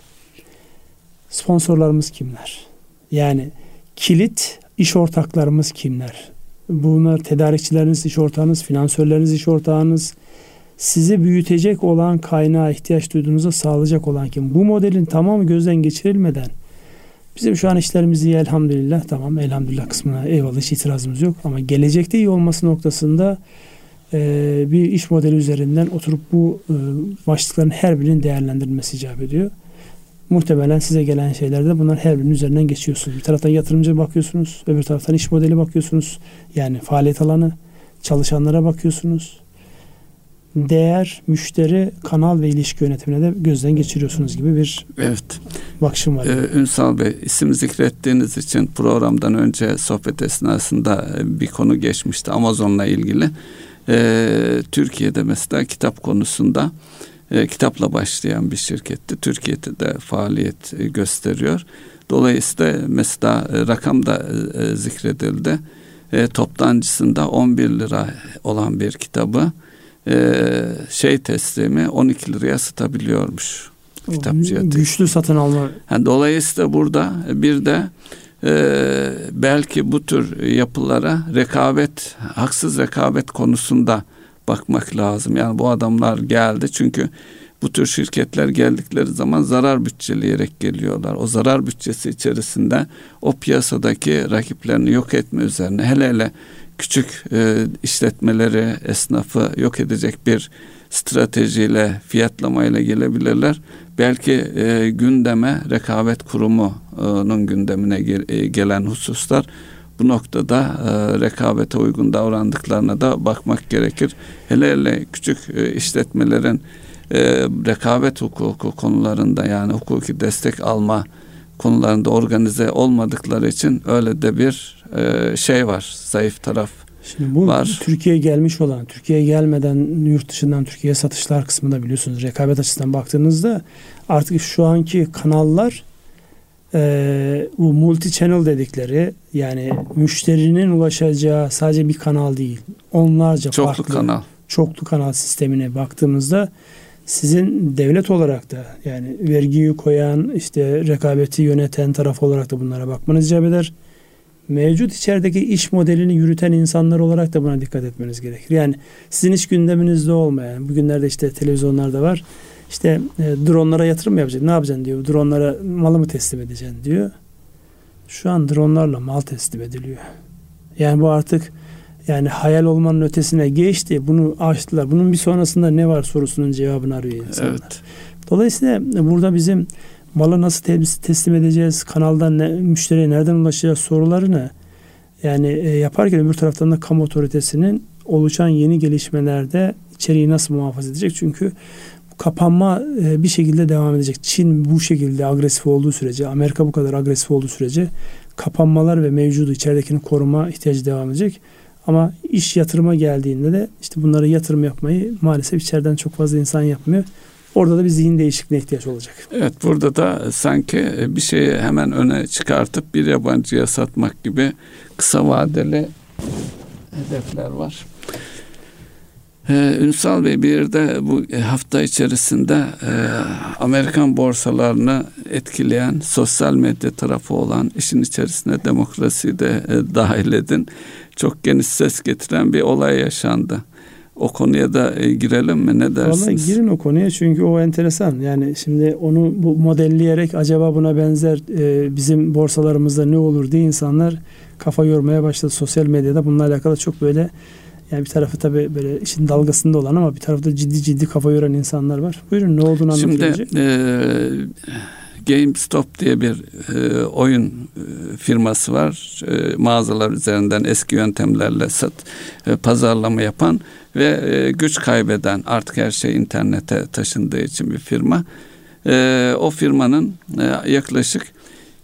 Sponsorlarımız kimler? Yani kilit iş ortaklarımız kimler? Bunlar tedarikçileriniz, iş ortağınız, finansörleriniz, iş ortağınız, sizi büyütecek olan kaynağa ihtiyaç duyduğunuza sağlayacak olan kim? Bu modelin tamamı gözden geçirilmeden bizim şu an işlerimiz iyi elhamdülillah tamam elhamdülillah kısmına eyvallah hiç itirazımız yok ama gelecekte iyi olması noktasında e, bir iş modeli üzerinden oturup bu e, başlıkların her birinin değerlendirilmesi icap ediyor. Muhtemelen size gelen şeylerde bunlar her birinin üzerinden geçiyorsunuz. Bir taraftan yatırımcı bakıyorsunuz, öbür taraftan iş modeli bakıyorsunuz. Yani faaliyet alanı, çalışanlara bakıyorsunuz değer, müşteri, kanal ve ilişki yönetimine de gözden geçiriyorsunuz gibi bir evet. bakışım var. Ee, Ünsal Bey isim zikrettiğiniz için programdan önce sohbet esnasında e, bir konu geçmişti Amazon'la ilgili. Ee, Türkiye'de mesela kitap konusunda e, kitapla başlayan bir şirketti. Türkiye'de de faaliyet e, gösteriyor. Dolayısıyla mesela e, rakam da e, zikredildi. E, toptancısında 11 lira olan bir kitabı e, şey teslimi 12 liraya satabiliyormuş kitapçıya. Güçlü satın alma. Yani dolayısıyla burada bir de e, belki bu tür yapılara rekabet, haksız rekabet konusunda bakmak lazım. Yani bu adamlar geldi çünkü bu tür şirketler geldikleri zaman zarar bütçeleyerek geliyorlar. O zarar bütçesi içerisinde o piyasadaki rakiplerini yok etme üzerine hele hele küçük e, işletmeleri, esnafı yok edecek bir stratejiyle, fiyatlamayla gelebilirler. Belki e, gündeme rekabet kurumunun gündemine e, gelen hususlar bu noktada e, rekabete uygun davrandıklarına da bakmak gerekir. Hele hele küçük e, işletmelerin e, rekabet hukuku konularında yani hukuki destek alma konularında organize olmadıkları için öyle de bir e, şey var. Zayıf taraf Şimdi bu var. Türkiye'ye gelmiş olan, Türkiye'ye gelmeden yurt dışından Türkiye'ye satışlar kısmında biliyorsunuz rekabet açısından baktığınızda artık şu anki kanallar e, bu multi channel dedikleri yani müşterinin ulaşacağı sadece bir kanal değil onlarca çoklu farklı kanal çoklu kanal sistemine baktığımızda sizin devlet olarak da yani vergiyi koyan işte rekabeti yöneten taraf olarak da bunlara bakmanız icap eder. Mevcut içerideki iş modelini yürüten insanlar olarak da buna dikkat etmeniz gerekir. Yani sizin hiç gündeminizde olmayan, bugünlerde işte televizyonlarda var. İşte e, dronlara yatırım mı yapacaksın? Ne yapacaksın diyor. Dronlara malı mı teslim edeceksin diyor. Şu an dronlarla mal teslim ediliyor. Yani bu artık yani hayal olmanın ötesine geçti. Bunu açtılar. Bunun bir sonrasında ne var sorusunun cevabını arıyor insanlar. Evet. Dolayısıyla burada bizim malı nasıl teslim edeceğiz, kanaldan ne, müşteriye nereden ulaşacağız sorularını yani e, yaparken öbür taraftan da kamu otoritesinin oluşan yeni gelişmelerde içeriği nasıl muhafaza edecek? Çünkü kapanma e, bir şekilde devam edecek. Çin bu şekilde agresif olduğu sürece, Amerika bu kadar agresif olduğu sürece kapanmalar ve mevcudu içeridekini koruma ihtiyacı devam edecek. Ama iş yatırıma geldiğinde de işte bunları yatırım yapmayı maalesef içeriden çok fazla insan yapmıyor. Orada da bir zihin değişikliğine ihtiyaç olacak. Evet burada da sanki bir şeyi hemen öne çıkartıp bir yabancıya satmak gibi kısa vadeli hedefler var. Ee, Ünsal Bey bir de bu hafta içerisinde e, Amerikan borsalarını etkileyen sosyal medya tarafı olan işin içerisine demokrasiyi de e, dahil edin. Çok geniş ses getiren bir olay yaşandı. O konuya da e, girelim mi ne dersiniz? Vallahi girin o konuya çünkü o enteresan. Yani şimdi onu bu modelleyerek acaba buna benzer e, bizim borsalarımızda ne olur diye insanlar kafa yormaya başladı. Sosyal medyada bununla alakalı çok böyle yani bir tarafı tabii böyle işin dalgasında olan ama bir tarafta ciddi ciddi kafa yoran insanlar var. Buyurun ne olduğunu anlatın. Şimdi e, GameStop diye bir e, oyun e, firması var. E, mağazalar üzerinden eski yöntemlerle sat e, pazarlama yapan ve e, güç kaybeden artık her şey internete taşındığı için bir firma. E, o firmanın e, yaklaşık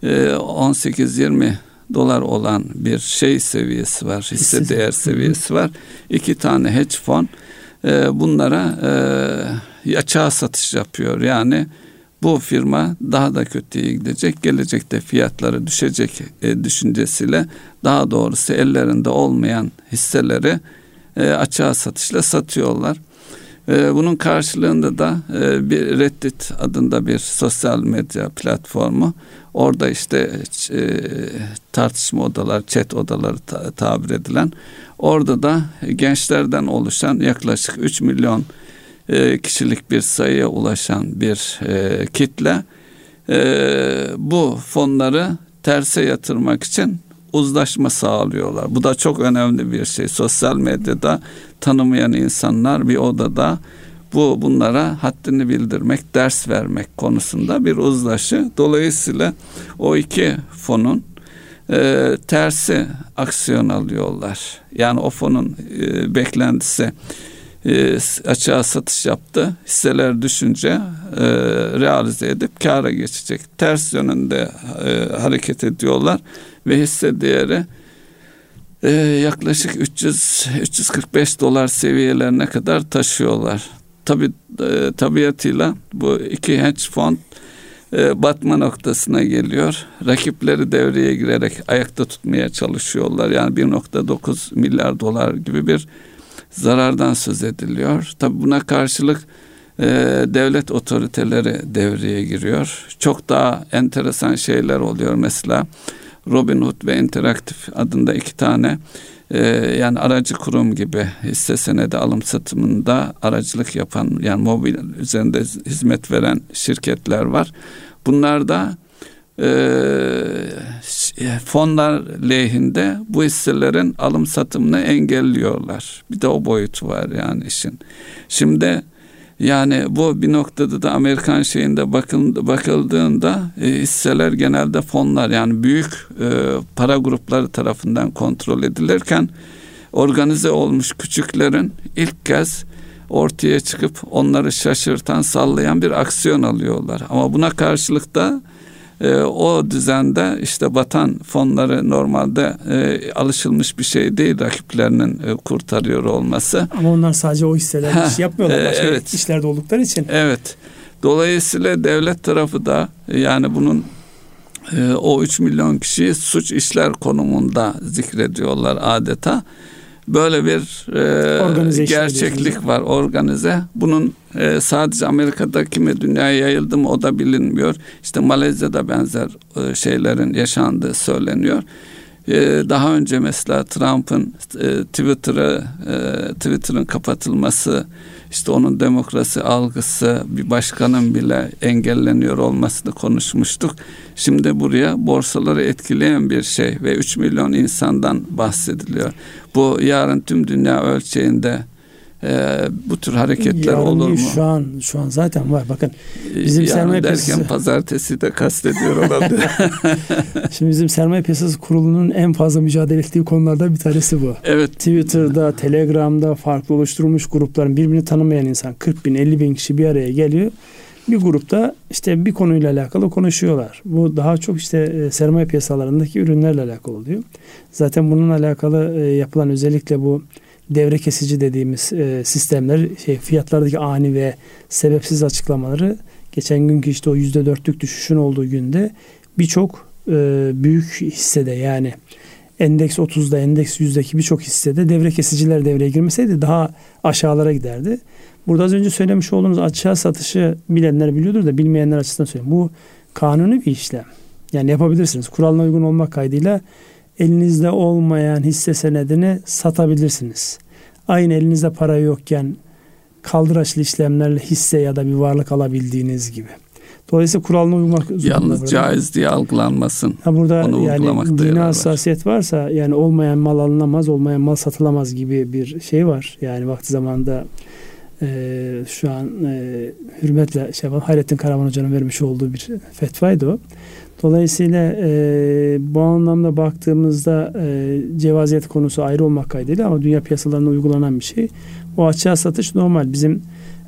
e, 18-20 dolar olan bir şey seviyesi var, hisse değer seviyesi var. İki tane hedge fon e, bunlara e, açığa satış yapıyor. Yani bu firma daha da kötüye gidecek, gelecekte fiyatları düşecek e, düşüncesiyle daha doğrusu ellerinde olmayan hisseleri e, açığa satışla satıyorlar. E, bunun karşılığında da e, bir Reddit adında bir sosyal medya platformu. Orada işte e, tartışma odalar, chat odaları ta, tabir edilen. Orada da gençlerden oluşan yaklaşık 3 milyon e, kişilik bir sayıya ulaşan bir e, kitle. E, bu fonları terse yatırmak için uzlaşma sağlıyorlar. Bu da çok önemli bir şey. Sosyal medyada tanımayan insanlar bir odada bu bunlara haddini bildirmek, ders vermek konusunda bir uzlaşı. Dolayısıyla o iki fonun e, tersi aksiyon alıyorlar. Yani o fonun e, beklentisi e, açığa satış yaptı. Hisseler düşünce e, realize edip kâra geçecek. Ters yönünde e, hareket ediyorlar ve hisse değeri e, yaklaşık 300 345 dolar seviyelerine kadar taşıyorlar. Tabi e, tabiatıyla bu iki hedge fond e, batma noktasına geliyor. Rakipleri devreye girerek ayakta tutmaya çalışıyorlar. Yani 1.9 milyar dolar gibi bir zarardan söz ediliyor. Tabi buna karşılık e, devlet otoriteleri devreye giriyor. Çok daha enteresan şeyler oluyor. Mesela Robinhood ve Interaktif adında iki tane e, yani aracı kurum gibi hisse senedi alım satımında aracılık yapan yani mobil üzerinde hizmet veren şirketler var. Bunlar da e, fonlar lehinde bu hisselerin alım satımını engelliyorlar. Bir de o boyutu var yani işin. Şimdi yani bu bir noktada da Amerikan şeyinde bakıldığında e, hisseler genelde fonlar yani büyük e, para grupları tarafından kontrol edilirken organize olmuş küçüklerin ilk kez ortaya çıkıp onları şaşırtan, sallayan bir aksiyon alıyorlar. Ama buna karşılık da e, o düzende işte batan fonları normalde e, alışılmış bir şey değil rakiplerinin e, kurtarıyor olması. Ama onlar sadece o hisseler iş yapmıyorlar. E, Başka evet. işlerde oldukları için. Evet. Dolayısıyla devlet tarafı da yani bunun e, o 3 milyon kişiyi suç işler konumunda zikrediyorlar adeta böyle bir e, gerçeklik var organize. Bunun e, sadece Amerika'daki mi dünyaya yayıldı mı o da bilinmiyor. İşte Malezya'da benzer e, şeylerin yaşandığı söyleniyor. E, daha önce mesela Trump'ın e, Twitter'ı e, Twitter'ın kapatılması işte onun demokrasi algısı bir başkanın bile engelleniyor olmasını konuşmuştuk. Şimdi buraya borsaları etkileyen bir şey ve 3 milyon insandan bahsediliyor. Bu yarın tüm dünya ölçeğinde e, bu tür hareketler Yarın olur mu? Şu an şu an zaten var. Bakın bizim Yarın sermaye derken piyasası pazartesi de kastediyor olabilir. [laughs] şimdi bizim sermaye piyasası kurulunun en fazla mücadele ettiği konulardan bir tanesi bu. evet. Twitter'da, Telegram'da farklı oluşturulmuş grupların birbirini tanımayan insan 40 bin, 50 bin kişi bir araya geliyor. Bir grupta işte bir konuyla alakalı konuşuyorlar. Bu daha çok işte e, sermaye piyasalarındaki ürünlerle alakalı oluyor. Zaten bununla alakalı e, yapılan özellikle bu devre kesici dediğimiz e, sistemler şey fiyatlardaki ani ve sebepsiz açıklamaları geçen günkü işte o yüzde dörtlük düşüşün olduğu günde birçok e, büyük hissede yani endeks 30'da endeks 100'deki birçok hissede devre kesiciler devreye girmeseydi daha aşağılara giderdi. Burada az önce söylemiş olduğumuz açığa satışı bilenler biliyordur da bilmeyenler açısından söyleyeyim. Bu kanuni bir işlem. Yani yapabilirsiniz. Kuralına uygun olmak kaydıyla elinizde olmayan hisse senedini satabilirsiniz. Aynı elinizde para yokken kaldıraçlı işlemlerle hisse ya da bir varlık alabildiğiniz gibi. Dolayısıyla kuralına uymak zorunda. Yalnız burada. caiz diye algılanmasın. Ha burada Onu yani dini yarar var. hassasiyet varsa yani olmayan mal alınamaz, olmayan mal satılamaz gibi bir şey var. Yani vakti zamanında e, şu an e, hürmetle şey var, Hayrettin Karaman Hoca'nın vermiş olduğu bir fetvaydı o. Dolayısıyla e, bu anlamda baktığımızda e, cevaziyet konusu ayrı olmak kaydıyla ama dünya piyasalarında uygulanan bir şey. O açığa satış normal. Bizim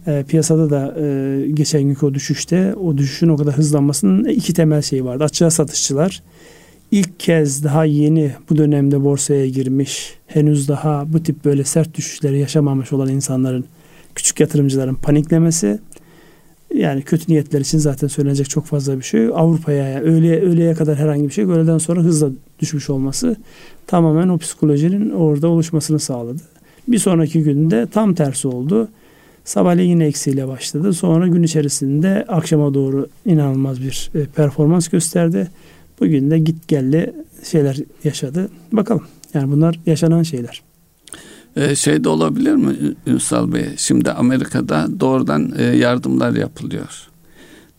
e, piyasada da e, geçen günkü o düşüşte o düşüşün o kadar hızlanmasının iki temel şeyi vardı. Açığa satışçılar ilk kez daha yeni bu dönemde borsaya girmiş, henüz daha bu tip böyle sert düşüşleri yaşamamış olan insanların, küçük yatırımcıların paniklemesi yani kötü niyetler için zaten söylenecek çok fazla bir şey. Avrupa'ya yani öğleye, öğleye kadar herhangi bir şey. Öğleden sonra hızla düşmüş olması tamamen o psikolojinin orada oluşmasını sağladı. Bir sonraki günde tam tersi oldu. Sabahleyin yine eksiyle başladı. Sonra gün içerisinde akşama doğru inanılmaz bir e, performans gösterdi. Bugün de git gelli şeyler yaşadı. Bakalım. Yani bunlar yaşanan şeyler. Ee, şey de olabilir mi Ünsal Bey? Şimdi Amerika'da doğrudan e, yardımlar yapılıyor.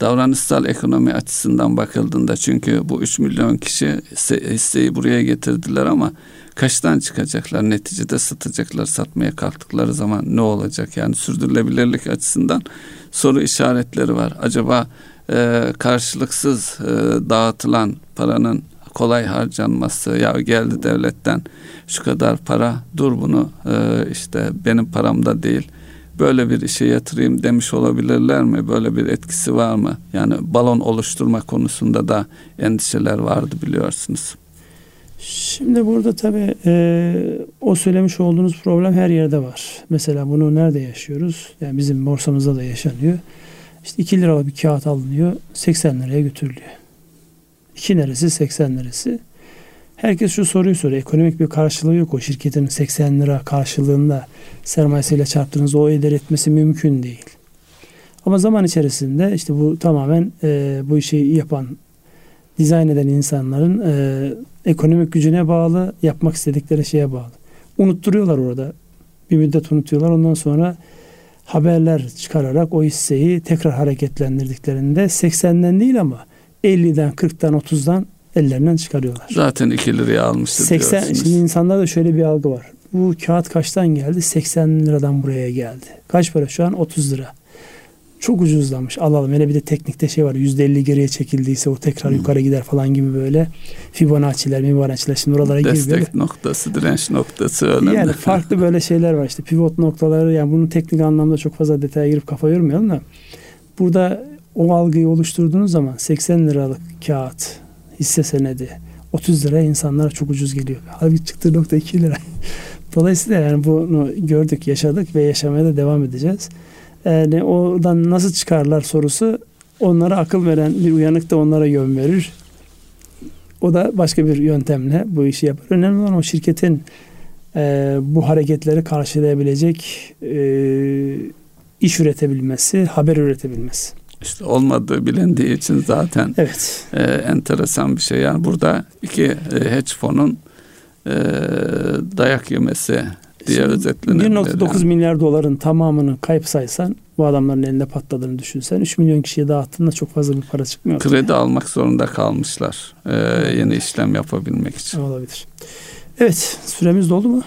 Davranışsal ekonomi açısından bakıldığında çünkü bu 3 milyon kişi hisse- hisseyi buraya getirdiler ama kaçtan çıkacaklar? Neticede satacaklar. Satmaya kalktıkları zaman ne olacak? Yani sürdürülebilirlik açısından soru işaretleri var. Acaba e, karşılıksız e, dağıtılan paranın kolay harcanması ya geldi devletten şu kadar para dur bunu e, işte benim paramda değil böyle bir işe yatırayım demiş olabilirler mi? Böyle bir etkisi var mı? Yani balon oluşturma konusunda da endişeler vardı biliyorsunuz. Şimdi burada tabii e, o söylemiş olduğunuz problem her yerde var. Mesela bunu nerede yaşıyoruz? Yani bizim borsamızda da yaşanıyor. İşte 2 liralık bir kağıt alınıyor, 80 liraya götürülüyor. 2 neresi, 80 neresi? Herkes şu soruyu soruyor. Ekonomik bir karşılığı yok o şirketin 80 lira karşılığında sermayesiyle çarptığınızda o eder etmesi mümkün değil. Ama zaman içerisinde işte bu tamamen e, bu işi yapan, dizayn eden insanların e, ekonomik gücüne bağlı, yapmak istedikleri şeye bağlı. Unutturuyorlar orada. Bir müddet unutuyorlar. Ondan sonra haberler çıkararak o hisseyi tekrar hareketlendirdiklerinde 80'den değil ama 50'den, 40'tan, 30'dan ellerinden çıkarıyorlar. Zaten 2 liraya almıştır 80 diyorsunuz. şimdi insanlarda da şöyle bir algı var. Bu kağıt kaçtan geldi? 80 liradan buraya geldi. Kaç para şu an? 30 lira. Çok ucuzlamış. Alalım. Hele bir de teknikte şey var. %50 geriye çekildiyse o tekrar Hmm. yukarı gider falan gibi böyle. Fibonacci'ler, Fibonacci'ler. Şimdi oralara girmiyor. Destek noktası, direnç noktası önemli. Yani farklı böyle şeyler var işte pivot noktaları yani bunun teknik anlamda çok fazla detaya girip kafa yormayalım da burada o algıyı oluşturduğunuz zaman 80 liralık kağıt hisse senedi 30 liraya insanlara çok ucuz geliyor. Halbuki çıktığı nokta 2 lira. [laughs] Dolayısıyla yani bunu gördük, yaşadık ve yaşamaya da devam edeceğiz. Yani oradan nasıl çıkarlar sorusu onlara akıl veren bir uyanık da onlara yön verir. O da başka bir yöntemle bu işi yapar. Önemli olan o şirketin e, bu hareketleri karşılayabilecek e, iş üretebilmesi, haber üretebilmesi. İşte olmadığı bilindiği için zaten Evet. e, enteresan bir şey. Yani burada iki e, hedge fonun e, dayak yemesi diye özetlenebilir. 1.9 yani. milyar doların tamamını kayıp saysan bu adamların elinde patladığını düşünsen 3 milyon kişiye dağıttığında çok fazla bir para çıkmıyor. Kredi almak zorunda kalmışlar e, yeni işlem yapabilmek için. Olabilir. Evet süremiz doldu mu?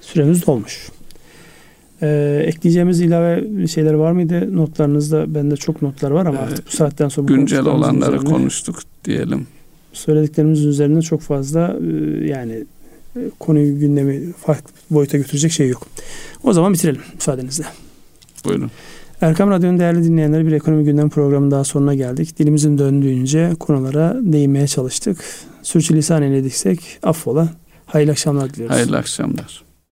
Süremiz dolmuş. Ee, ekleyeceğimiz ilave şeyler var mıydı? Notlarınızda bende çok notlar var ama Ee, artık bu saatten sonra Güncel olanları üzerine- konuştuk diyelim. söylediklerimizin üzerinde çok fazla e, yani e, konuyu gündemi farklı boyuta götürecek şey yok. O zaman bitirelim müsaadenizle. Buyurun. Erkam Radyo'nun değerli dinleyenleri bir ekonomi gündem programı daha sonuna geldik. Dilimizin döndüğünce konulara değinmeye çalıştık. Sürçülisan eylediksek affola. Hayırlı akşamlar diliyoruz. Hayırlı akşamlar.